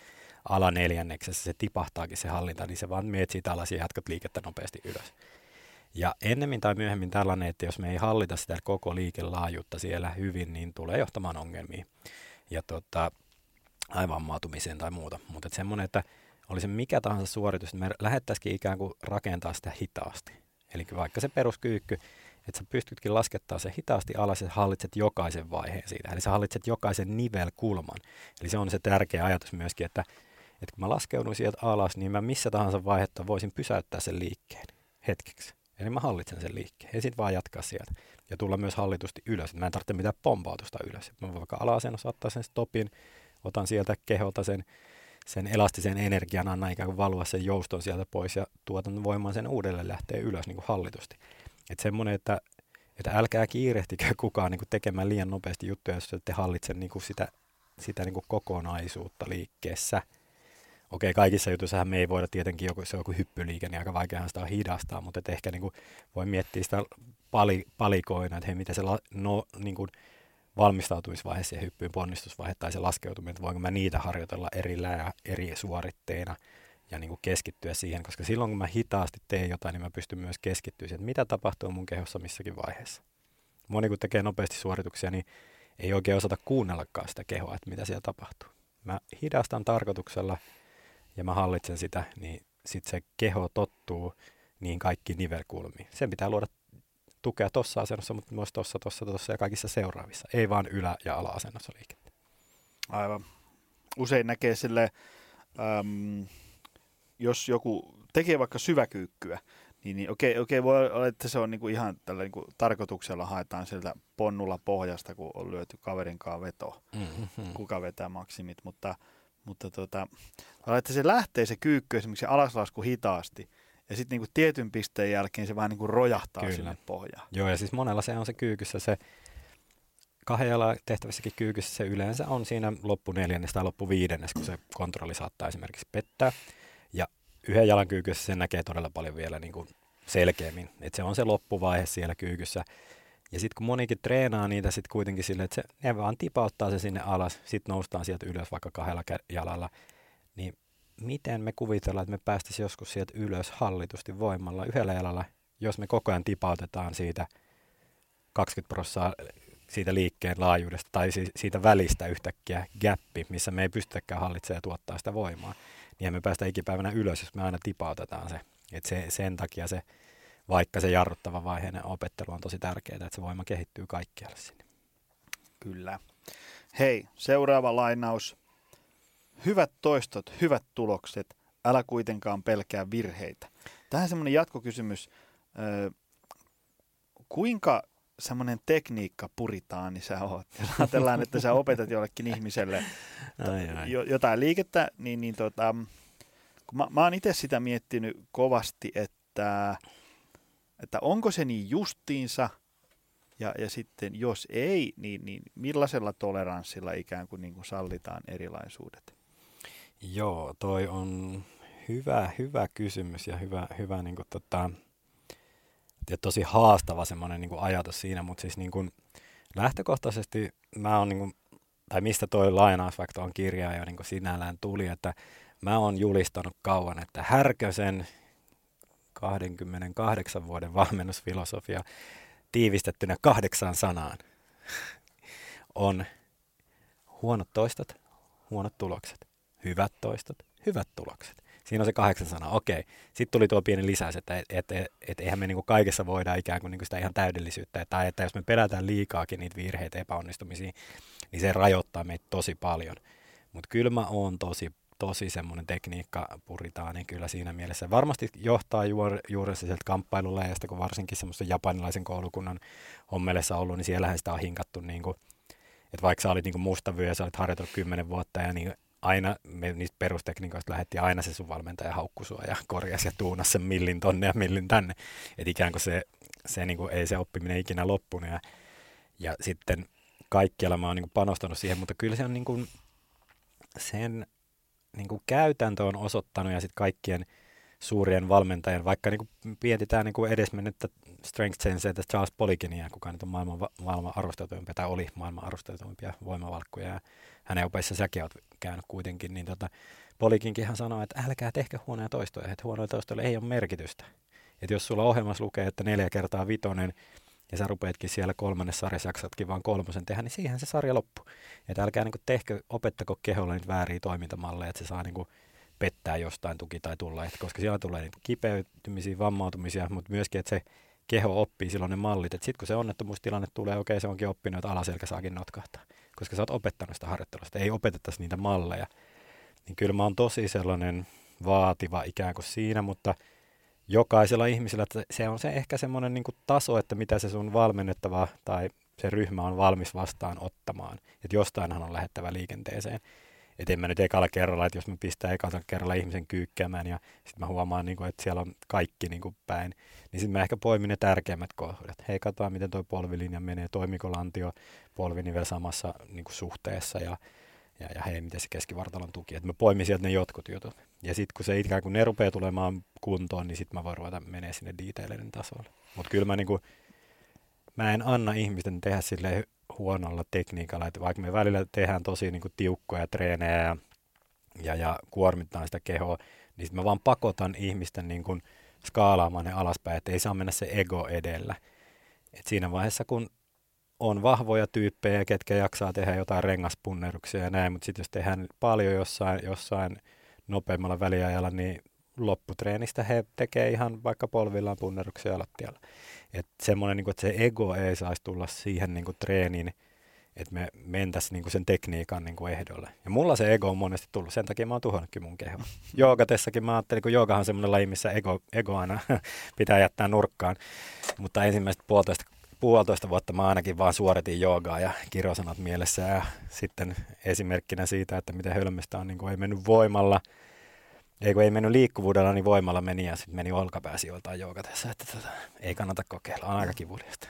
ala neljänneksessä, se tipahtaakin se hallinta, niin se vaan meet siitä alas ja jatkat liikettä nopeasti ylös. Ja ennemmin tai myöhemmin tällainen, että jos me ei hallita sitä koko liikelaajuutta siellä hyvin, niin tulee johtamaan ongelmiin ja tota, aivan maatumiseen tai muuta. Mutta et semmoinen, että oli se mikä tahansa suoritus, niin me lähettäisikin ikään kuin rakentaa sitä hitaasti. Eli vaikka se peruskyykky, että sä pystytkin laskettaa se hitaasti alas ja hallitset jokaisen vaiheen siitä. Eli sä hallitset jokaisen nivelkulman. Eli se on se tärkeä ajatus myöskin, että, että kun mä laskeudun sieltä alas, niin mä missä tahansa vaihetta voisin pysäyttää sen liikkeen. hetkeksi. Eli mä hallitsen sen liikkeen ja sitten vaan jatkaa sieltä. Ja tulla myös hallitusti ylös. Mä en tarvitse mitään pompautusta ylös. Mä voin vaikka ala-asennossa ottaa sen stopin, otan sieltä keholta sen, sen elastisen energian, anna ikään kuin valua sen jouston sieltä pois ja tuotan voiman sen uudelleen lähtee ylös niin kuin hallitusti. Että semmoinen, että, että älkää kiirehtikö kukaan niin kuin tekemään liian nopeasti juttuja, jos ette hallitse niin kuin sitä, sitä niin kuin kokonaisuutta liikkeessä – okei, kaikissa jutuissa me ei voida tietenkin, joku, se on joku hyppyliike, niin aika vaikeahan sitä on hidastaa, mutta et ehkä niin kuin, voi miettiä sitä pali, palikoina, että hei, miten se la, no, niin kuin, valmistautumisvaihe siihen hyppyyn, ponnistusvaihe tai se laskeutuminen, että voinko mä niitä harjoitella erillään eri suoritteina ja niin kuin keskittyä siihen, koska silloin kun mä hitaasti teen jotain, niin mä pystyn myös keskittyä siihen, että mitä tapahtuu mun kehossa missäkin vaiheessa. Moni kun tekee nopeasti suorituksia, niin ei oikein osata kuunnellakaan sitä kehoa, että mitä siellä tapahtuu. Mä hidastan tarkoituksella ja mä hallitsen sitä, niin sitten se keho tottuu niin kaikki nivelkulmiin. Sen pitää luoda tukea tuossa asennossa, mutta myös tuossa, tuossa, tuossa ja kaikissa seuraavissa. Ei vaan ylä- ja ala-asennossa liikettä. Aivan. Usein näkee sille, äm, jos joku tekee vaikka syväkyykkyä, niin, niin okei, okei, voi olla, että se on niinku ihan tällä niinku tarkoituksella haetaan sieltä ponnulla pohjasta, kun on lyöty kaverin kanssa veto, mm-hmm. kuka vetää maksimit, mutta mutta tota, että se lähtee se kyykky esimerkiksi alaslasku hitaasti, ja sitten niinku tietyn pisteen jälkeen se vähän niinku rojahtaa Kyllä. sinne pohjaan. Joo, ja siis monella se on se kyykyssä se, kahden jalan tehtävässäkin kyykyssä se yleensä on siinä loppu neljännes tai loppu viidennes, kun se kontrolli saattaa esimerkiksi pettää. Ja yhden jalan kyykyssä se näkee todella paljon vielä niin kuin selkeämmin. että se on se loppuvaihe siellä kyykyssä. Ja sitten kun monikin treenaa niitä sitten kuitenkin silleen, että se, ne vaan tipauttaa se sinne alas, sitten noustaan sieltä ylös vaikka kahdella jalalla, niin miten me kuvitellaan, että me päästäisiin joskus sieltä ylös hallitusti voimalla yhdellä jalalla, jos me koko ajan tipautetaan siitä 20 prosenttia siitä liikkeen laajuudesta tai siitä välistä yhtäkkiä gappi, missä me ei pystytäkään hallitsemaan ja tuottaa sitä voimaa. Niin me päästä ikipäivänä ylös, jos me aina tipautetaan se. Et se sen takia se vaikka se jarruttava vaiheinen opettelu on tosi tärkeää, että se voima kehittyy kaikkialle sinne. Kyllä. Hei, seuraava lainaus. Hyvät toistot, hyvät tulokset, älä kuitenkaan pelkää virheitä. Tähän semmoinen jatkokysymys. kuinka semmoinen tekniikka puritaani sä oot? Jos ajatellaan, että sä opetat jollekin ihmiselle ai, ai. jotain liikettä, niin, niin tota, kun mä, mä oon itse sitä miettinyt kovasti, että että onko se niin justiinsa, ja, ja sitten jos ei, niin, niin millaisella toleranssilla ikään kuin, niin kuin sallitaan erilaisuudet? Joo, toi on hyvä, hyvä kysymys ja hyvä, hyvä niin kuin, tota, ja tosi haastava semmoinen niin ajatus siinä, mutta siis niin kuin, lähtökohtaisesti mä oon, niin kuin, tai mistä toi lainaus vaikka on kirja jo niin kuin sinällään tuli, että mä oon julistanut kauan, että Härkösen 28 vuoden valmennusfilosofia tiivistettynä kahdeksaan sanaan [laughs] on huonot toistot, huonot tulokset, hyvät toistot, hyvät tulokset. Siinä on se kahdeksan sanaa. Okei. Sitten tuli tuo pieni lisäys, että et, et, et, eihän me niinku kaikessa voida ikään kuin niinku sitä ihan täydellisyyttä. Tai että jos me pelätään liikaakin niitä virheitä, epäonnistumisia, niin se rajoittaa meitä tosi paljon. Mutta kyllä mä oon tosi tosi semmoinen tekniikka puritaani niin kyllä siinä mielessä. Varmasti johtaa juur, juuri sieltä kamppailuleijasta, kun varsinkin semmoisen japanilaisen koulukunnan hommelessa ollut, niin siellähän sitä on hinkattu niin kuin, että vaikka sä olit niin mustavyö ja sä olit harjoitellut kymmenen vuotta ja niin aina me niistä perustekniikoista lähdettiin aina se sun valmentaja haukku sua ja korjasi ja tuunasi sen millin tonne ja millin tänne. Että ikään kuin se, se niin kuin, ei se oppiminen ikinä loppunut ja, ja sitten kaikkialla mä oon niin kuin panostanut siihen, mutta kyllä se on niin kuin sen niin kuin käytäntö on osoittanut ja sitten kaikkien suurien valmentajien, vaikka niin kuin mietitään niin kuin edesmennyttä strength että Charles Polikinia, kuka nyt on maailman, maailman arvostetuimpia tai oli maailman arvostetuimpia voimavalkkuja ja hänen opeissa säkin olet käynyt kuitenkin, niin tota, Polikinkin sanoi, että älkää tehkö huonoja toistoja, että huonoja toistoja ei ole merkitystä. Että jos sulla ohjelmassa lukee, että neljä kertaa vitonen, ja sä rupeatkin siellä kolmannessa sarjassa jaksatkin vaan kolmosen tehdä, niin siihen se sarja loppuu. Että älkää niin tehkö, opettako keholla niitä vääriä toimintamalleja, että se saa niin pettää jostain tuki tai tulla, että koska siellä tulee niitä kipeytymisiä, vammautumisia, mutta myöskin, että se keho oppii silloin ne mallit, että sitten kun se onnettomuustilanne tulee, okei se onkin oppinut, että alaselkä saakin notkahtaa, koska sä oot opettanut sitä harjoittelusta, ei opetettaisi niitä malleja. Niin kyllä mä oon tosi sellainen vaativa ikään kuin siinä, mutta jokaisella ihmisellä, että se on se ehkä semmoinen niin taso, että mitä se sun valmennettava tai se ryhmä on valmis vastaan ottamaan. Että jostainhan on lähettävä liikenteeseen. Että en mä nyt ekalla kerralla, että jos mä pistän ekalla kerralla ihmisen kyykkäämään ja sitten mä huomaan, niin kuin, että siellä on kaikki niin kuin päin, niin sitten mä ehkä poimin ne tärkeimmät kohdat. Hei, katsotaan miten tuo polvilinja menee, toimiko lantio polvinivel samassa niin kuin suhteessa ja, ja, ja hei, miten se keskivartalon tuki. Että mä poimin sieltä ne jotkut jutut. Ja sitten kun se ikään kuin ne rupeaa tulemaan kuntoon, niin sitten mä voin ruveta menee sinne detaileiden tasolle. Mutta kyllä mä, niin kuin, mä en anna ihmisten tehdä sille huonolla tekniikalla, että vaikka me välillä tehdään tosi niin kuin tiukkoja treenejä ja, ja, ja kuormittaa sitä kehoa, niin sitten mä vaan pakotan ihmisten niin kuin skaalaamaan ne alaspäin, että ei saa mennä se ego edellä. Et siinä vaiheessa, kun on vahvoja tyyppejä, ketkä jaksaa tehdä jotain rengaspunneruksia ja näin, mutta sitten jos tehdään paljon jossain, jossain nopeammalla väliajalla, niin lopputreenistä he tekee ihan vaikka polvillaan punneruksia lattialla. Että semmoinen, niin kuin, että se ego ei saisi tulla siihen niin kuin, treeniin, että me mentäisiin niin kuin sen tekniikan niin kuin ehdolle. Ja mulla se ego on monesti tullut, sen takia mä oon tuhannutkin mun kehoa. [laughs] Joogatessakin mä ajattelin, kun joogahan on semmoinen laji, missä ego, ego aina [laughs] pitää jättää nurkkaan. Mutta ensimmäistä puolitoista, puolitoista vuotta mä ainakin vaan suoritin joogaa ja kirosanat mielessä. Ja sitten esimerkkinä siitä, että miten hölmöstä on, niin kuin ei mennyt voimalla – ei kun ei mennyt liikkuvuudella, niin voimalla meni ja sitten meni olkapääsi joltain joukatessa, että tota, ei kannata kokeilla, on aika kivuliasta.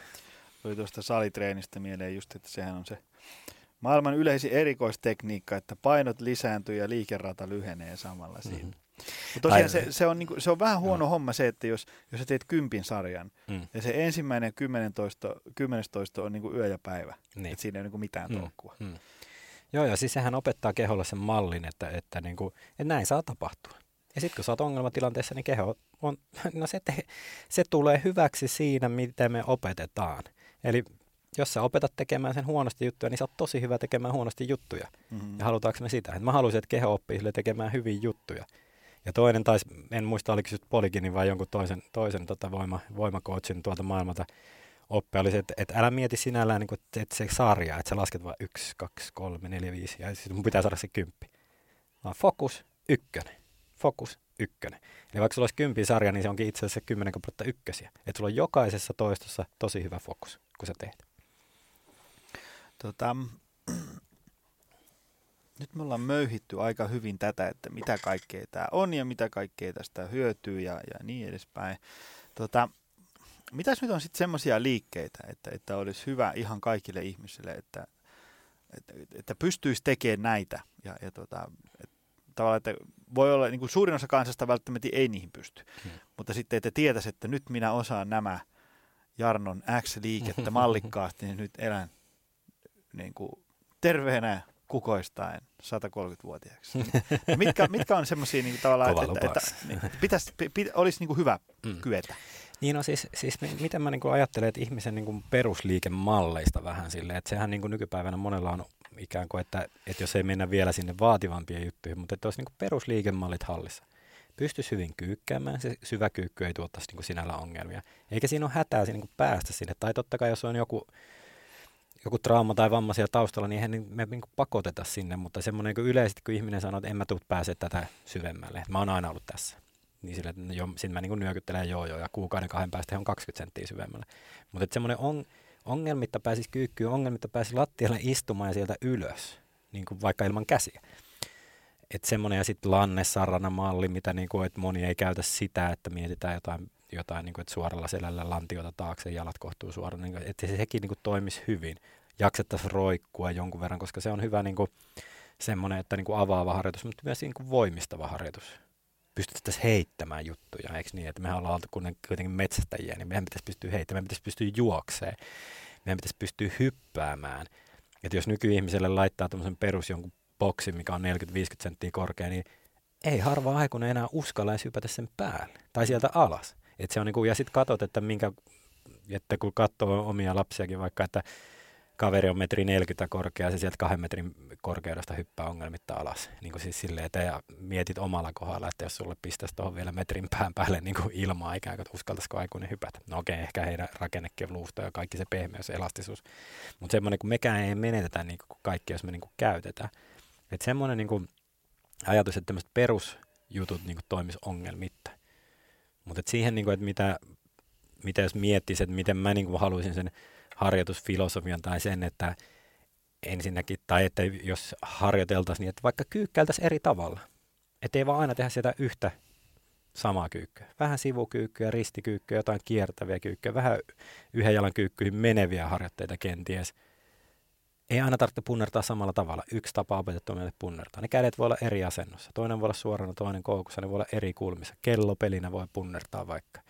Tuli tuosta salitreenistä mieleen just, että sehän on se maailman yleisin erikoistekniikka, että painot lisääntyy ja liikerata lyhenee samalla mm-hmm. siinä. Mutta tosiaan se, se, on, niinku, se on vähän huono no. homma se, että jos, jos sä teet kympin sarjan mm. ja se ensimmäinen kymmenestoista on niinku yö ja päivä, niin. että siinä ei ole niinku mitään mm. tolkkua. Mm. Joo, ja siis sehän opettaa keholle sen mallin, että, että, niinku, että näin saa tapahtua. Ja sitten kun sä oot ongelmatilanteessa, niin keho on, [laughs] no se, te, se tulee hyväksi siinä, miten me opetetaan. Eli jos sä opetat tekemään sen huonosti juttuja, niin sä oot tosi hyvä tekemään huonosti juttuja. Mm-hmm. Ja halutaanko me sitä? Et mä haluaisin, että keho oppii sille tekemään hyviä juttuja. Ja toinen taisi, en muista oliko se Poliginin vai jonkun toisen, toisen tota voima, voimakootsin tuolta maailmalta oppia, oli se, että, että älä mieti sinällään niin kuin, että se sarja, että sä lasket vain yksi, kaksi, kolme, neljä, viisi, ja sitten mun pitää saada se kymppi. Vaan fokus, ykkönen fokus ykkönen. Eli vaikka sulla olisi kympi sarja, niin se onkin itse asiassa kymmenen kappaletta ykkösiä. Että sulla on jokaisessa toistossa tosi hyvä fokus, kun sä teet. Tota, [clears throat] nyt me ollaan möyhitty aika hyvin tätä, että mitä kaikkea tämä on ja mitä kaikkea tästä hyötyy ja, ja niin edespäin. Tota, mitäs nyt on sitten semmoisia liikkeitä, että, että olisi hyvä ihan kaikille ihmisille, että, että, että pystyisi tekemään näitä ja, ja tota, että tavallaan, että voi olla, niin kuin suurin osa kansasta välttämättä ei niihin pysty. Hmm. Mutta sitten, että tietäisi, että nyt minä osaan nämä Jarnon X-liikettä [laughs] mallikkaasti, niin nyt elän niin kuin terveenä kukoistaen 130-vuotiaaksi. [laughs] mitkä, mitkä on semmoisia niin tavallaan, että, että, että, että pitäisi, pitä, olisi niin kuin hyvä mm. kyetä? Niin no siis, siis miten mä niin kuin ajattelen, että ihmisen niin kuin perusliikemalleista vähän silleen, että sehän niin kuin nykypäivänä monella on ikään kuin, että, että jos ei mennä vielä sinne vaativampien juttuihin, mutta että olisi niin kuin perusliikemallit hallissa. Pystyisi hyvin kyykkäämään, se syvä kyykky ei tuottaisi niin kuin sinällä ongelmia. Eikä siinä ole hätää niin kuin päästä sinne. Tai totta kai, jos on joku, joku trauma tai vammaisia taustalla, niin eihän me niin kuin pakoteta sinne, mutta semmoinen niin yleisesti, kun ihminen sanoo, että en mä tule pääse tätä syvemmälle, että mä oon aina ollut tässä. Niin sille, että jo, sitten mä niin nyökyttelen joo joo ja kuukauden kahden päästä on 20 senttiä syvemmällä. Mutta semmoinen on, ongelmitta pääsisi kyykkyyn, ongelmitta pääsisi lattialle istumaan ja sieltä ylös, niin kuin vaikka ilman käsiä. Että semmoinen ja sitten lannesarana malli, mitä niin kuin, että moni ei käytä sitä, että mietitään jotain, jotain niin kuin, että suoralla selällä lantiota taakse, jalat kohtuu suoraan, niin kuin, että se sekin niin kuin, toimisi hyvin. Jaksettaisiin roikkua jonkun verran, koska se on hyvä niin kuin, semmoinen, että niin kuin avaava harjoitus, mutta myös niin kuin voimistava harjoitus pystyttäisiin heittämään juttuja, eikö niin, että mehän ollaan oltu kuitenkin metsästäjiä, niin meidän pitäisi pystyä heittämään, meidän pitäisi pystyä juokseen, meidän pitäisi pystyä hyppäämään. Että jos nykyihmiselle laittaa tuommoisen perus jonkun boksin, mikä on 40-50 senttiä korkea, niin ei harva aikuinen enää uskalla edes hypätä sen päälle tai sieltä alas. Et se on niinku, ja sitten katsot, että minkä, että kun katsoo omia lapsiakin vaikka, että kaveri on metri 40 korkea ja se sieltä kahden metrin korkeudesta hyppää ongelmitta alas. Niin kuin siis silleen, että ja mietit omalla kohdalla, että jos sulle pistäisi tuohon vielä metrin pään päälle niin kuin ilmaa ikään kuin, että uskaltaisiko aikuinen hypätä. No okei, okay, ehkä heidän rakennekin luusta ja kaikki se pehmeys elastisuus. Mutta semmoinen, kun mekään ei menetetä niin kuin kaikki, jos me niin kuin käytetään. Että semmoinen niin kuin ajatus, että tämmöiset perusjutut niin toimisi ongelmitta. Mutta siihen, niin kuin, että mitä, mitä jos miettisi, että miten mä niin kuin haluaisin sen harjoitusfilosofian tai sen, että ensinnäkin, tai että jos harjoiteltaisiin niin, että vaikka kyykkäiltäisiin eri tavalla. Että ei vaan aina tehdä sitä yhtä samaa kyykkyä. Vähän sivukyykkyä, ristikyykkyä, jotain kiertäviä kyykkyä, vähän yhden jalan kyykkyihin meneviä harjoitteita kenties. Ei aina tarvitse punnertaa samalla tavalla. Yksi tapa opetettu meille punnertaa. Ne kädet voi olla eri asennossa. Toinen voi olla suorana, toinen koukussa. Ne voi olla eri kulmissa. Kellopelinä voi punnertaa vaikka.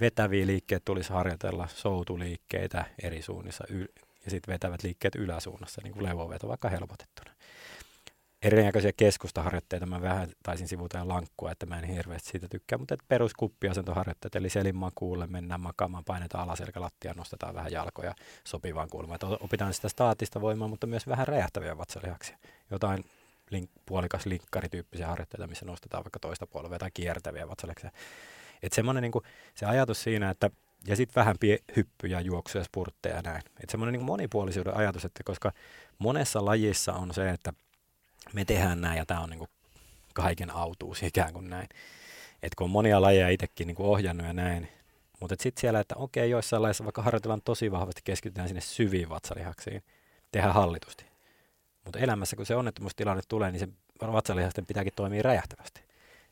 Vetäviä liikkeet tulisi harjoitella, soutuliikkeitä eri suunnissa ja sitten vetävät liikkeet yläsuunnassa, niin kuin levoveto vaikka helpotettuna erinäköisiä keskustaharjoitteita mä vähän taisin sivuta ja lankkua, että mä en hirveästi siitä tykkää, mutta peruskuppiasentoharjoitteet, eli selin makuulle mennään makaamaan, painetaan alaselkä lattia, nostetaan vähän jalkoja sopivaan kulmaan. Että opitaan sitä staattista voimaa, mutta myös vähän räjähtäviä vatsalihaksia. Jotain link, puolikas linkkarityyppisiä harjoitteita, missä nostetaan vaikka toista polvea tai kiertäviä vatsalihaksia. Että semmoinen niin se ajatus siinä, että ja sitten vähän pie, hyppyjä, juoksuja, spurtteja ja näin. Että semmoinen niin monipuolisuuden ajatus, että koska monessa lajissa on se, että me tehdään näin ja tämä on niin kuin kaiken autuus ikään kuin näin. Et kun on monia lajeja itsekin niin ohjannut ja näin, mutta sitten siellä, että okei, joissain lajeissa vaikka harjoitellaan tosi vahvasti, keskitytään sinne syviin vatsalihaksiin, tehdään hallitusti. Mutta elämässä, kun se onnettomuustilanne tulee, niin se vatsalihasten pitääkin toimia räjähtävästi.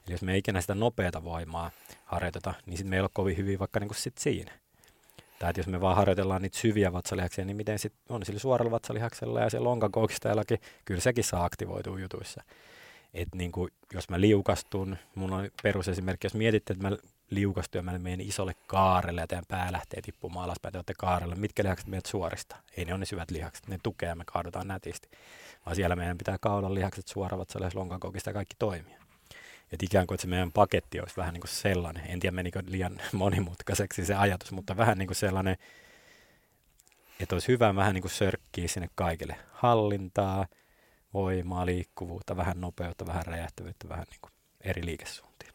Eli jos me ei ikinä sitä nopeata voimaa harjoiteta, niin sitten me ei ole kovin hyvin vaikka niin kuin sit siinä. Tai että jos me vaan harjoitellaan niitä syviä vatsalihaksia, niin miten sitten on sillä suoralla vatsalihaksella ja siellä lonkakoukistajallakin, kyllä sekin saa aktivoitua jutuissa. Että niin kuin, jos mä liukastun, mun on perusesimerkki, jos mietitte, että mä liukastun ja mä menen isolle kaarelle ja teidän pää lähtee tippumaan alaspäin, te olette kaarelle, mitkä lihakset meidät suorista? Ei ne ole ne syvät lihakset, ne tukee ja me kaadutaan nätisti. Vaan siellä meidän pitää kaulan lihakset suoravat sellaisessa lonkakoukista kaikki toimia. Että ikään kuin että se meidän paketti olisi vähän niin kuin sellainen, en tiedä menikö liian [laughs] monimutkaiseksi se ajatus, mutta vähän niin kuin sellainen, että olisi hyvä vähän niin kuin sörkkiä sinne kaikille hallintaa, voimaa, liikkuvuutta, vähän nopeutta, vähän räjähtävyyttä, vähän niin kuin eri liikesuuntia.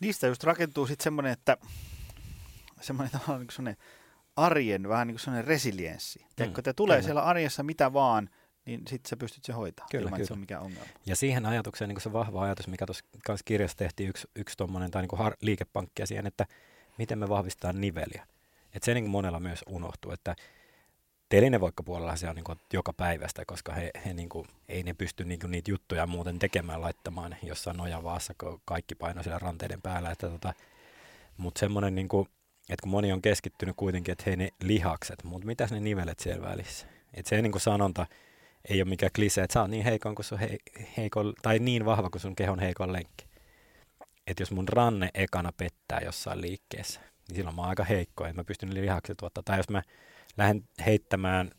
Niistä just rakentuu sitten semmoinen, että semmoinen, niin semmoinen arjen vähän niin kuin semmoinen resilienssi. Mm, Tiedätkö, että tulee kyllä. siellä arjessa mitä vaan – niin sitten sä pystyt se hoitaa kyllä, ilman, kyllä. että se on mikään ongelma. Ja siihen ajatukseen niin se vahva ajatus, mikä tuossa kirjassa tehtiin yksi, yksi tuommoinen tai niin har, liikepankkia siihen, että miten me vahvistetaan niveliä. Että se niin monella myös unohtuu, että telinevoikkapuolella se on niin joka päivästä, koska he, he niin kuin, ei ne pysty niin niitä juttuja muuten tekemään, laittamaan jossain nojavaassa, kun kaikki paino siellä ranteiden päällä. Että tota, mutta semmoinen, niin kuin, että kun moni on keskittynyt kuitenkin, että hei ne lihakset, mutta mitäs ne nivelet siellä välissä? Että se niin kuin sanonta, ei ole mikään klise, että sä oot niin heikon kuin sun he, heikon, tai niin vahva kuin sun kehon heikon lenkki. Että jos mun ranne ekana pettää jossain liikkeessä, niin silloin mä oon aika heikko, että mä pystyn lihakset tuottaa. Tai jos mä lähden heittämään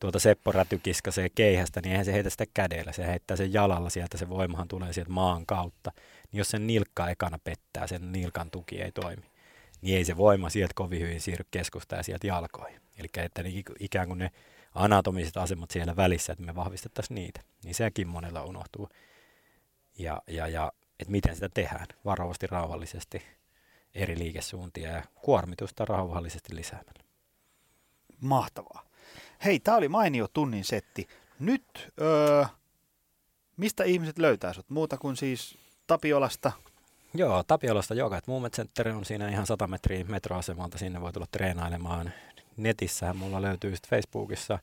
tuota Seppo Rätykiskaseen keihästä, niin eihän se heitä sitä kädellä, se heittää sen jalalla sieltä, se voimahan tulee sieltä maan kautta. Niin jos sen nilkka ekana pettää, sen nilkan tuki ei toimi, niin ei se voima sieltä kovin hyvin siirry keskusta ja sieltä jalkoihin. Eli että ikään kuin ne anatomiset asemat siellä välissä, että me vahvistettaisiin niitä. Niin sekin monella unohtuu. Ja, ja, ja että miten sitä tehdään varovasti, rauhallisesti, eri liikesuuntia ja kuormitusta rauhallisesti lisäämällä. Mahtavaa. Hei, tämä oli mainio tunnin setti. Nyt, öö, mistä ihmiset löytää sut? Muuta kuin siis Tapiolasta? Joo, Tapiolasta joka. Movement Center on siinä ihan 100 metriä metroasemalta. Sinne voi tulla treenailemaan netissä mulla löytyy sitten Facebookissa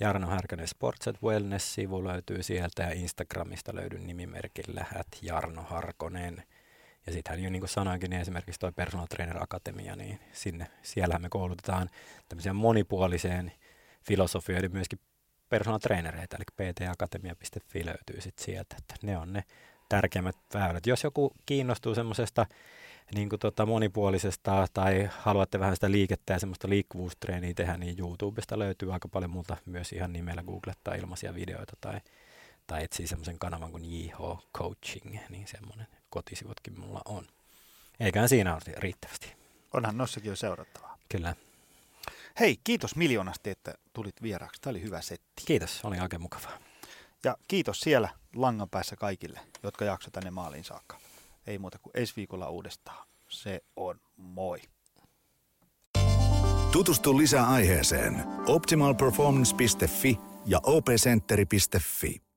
Jarno Härkönen Sports at Wellness-sivu löytyy sieltä ja Instagramista löydy nimimerkillä at Jarno Harkonen. Ja sittenhän jo niin kuin sanoinkin, niin esimerkiksi tuo Personal Trainer Akatemia, niin sinne, siellähän me koulutetaan tämmöisiä monipuoliseen filosofioiden myöskin personal trainereita, eli ptakatemia.fi löytyy sitten sieltä, että ne on ne tärkeimmät väylät. Jos joku kiinnostuu semmoisesta niin kuin tota monipuolisesta tai haluatte vähän sitä liikettä ja semmoista liikkuvuustreeniä tehdä, niin YouTubesta löytyy aika paljon multa myös ihan nimellä googlettaa ilmaisia videoita tai, tai etsii semmoisen kanavan kuin JH Coaching, niin semmoinen kotisivutkin mulla on. Eiköhän siinä ole riittävästi. Onhan nossakin jo seurattavaa. Kyllä. Hei, kiitos miljoonasti, että tulit vieraaksi. Tämä oli hyvä setti. Kiitos, oli oikein mukavaa. Ja kiitos siellä langan päässä kaikille, jotka jaksoivat tänne maaliin saakka ei muuta kuin ensi viikolla uudestaan. Se on moi. Tutustu lisää aiheeseen optimalperformance.fi ja opcenteri.fi.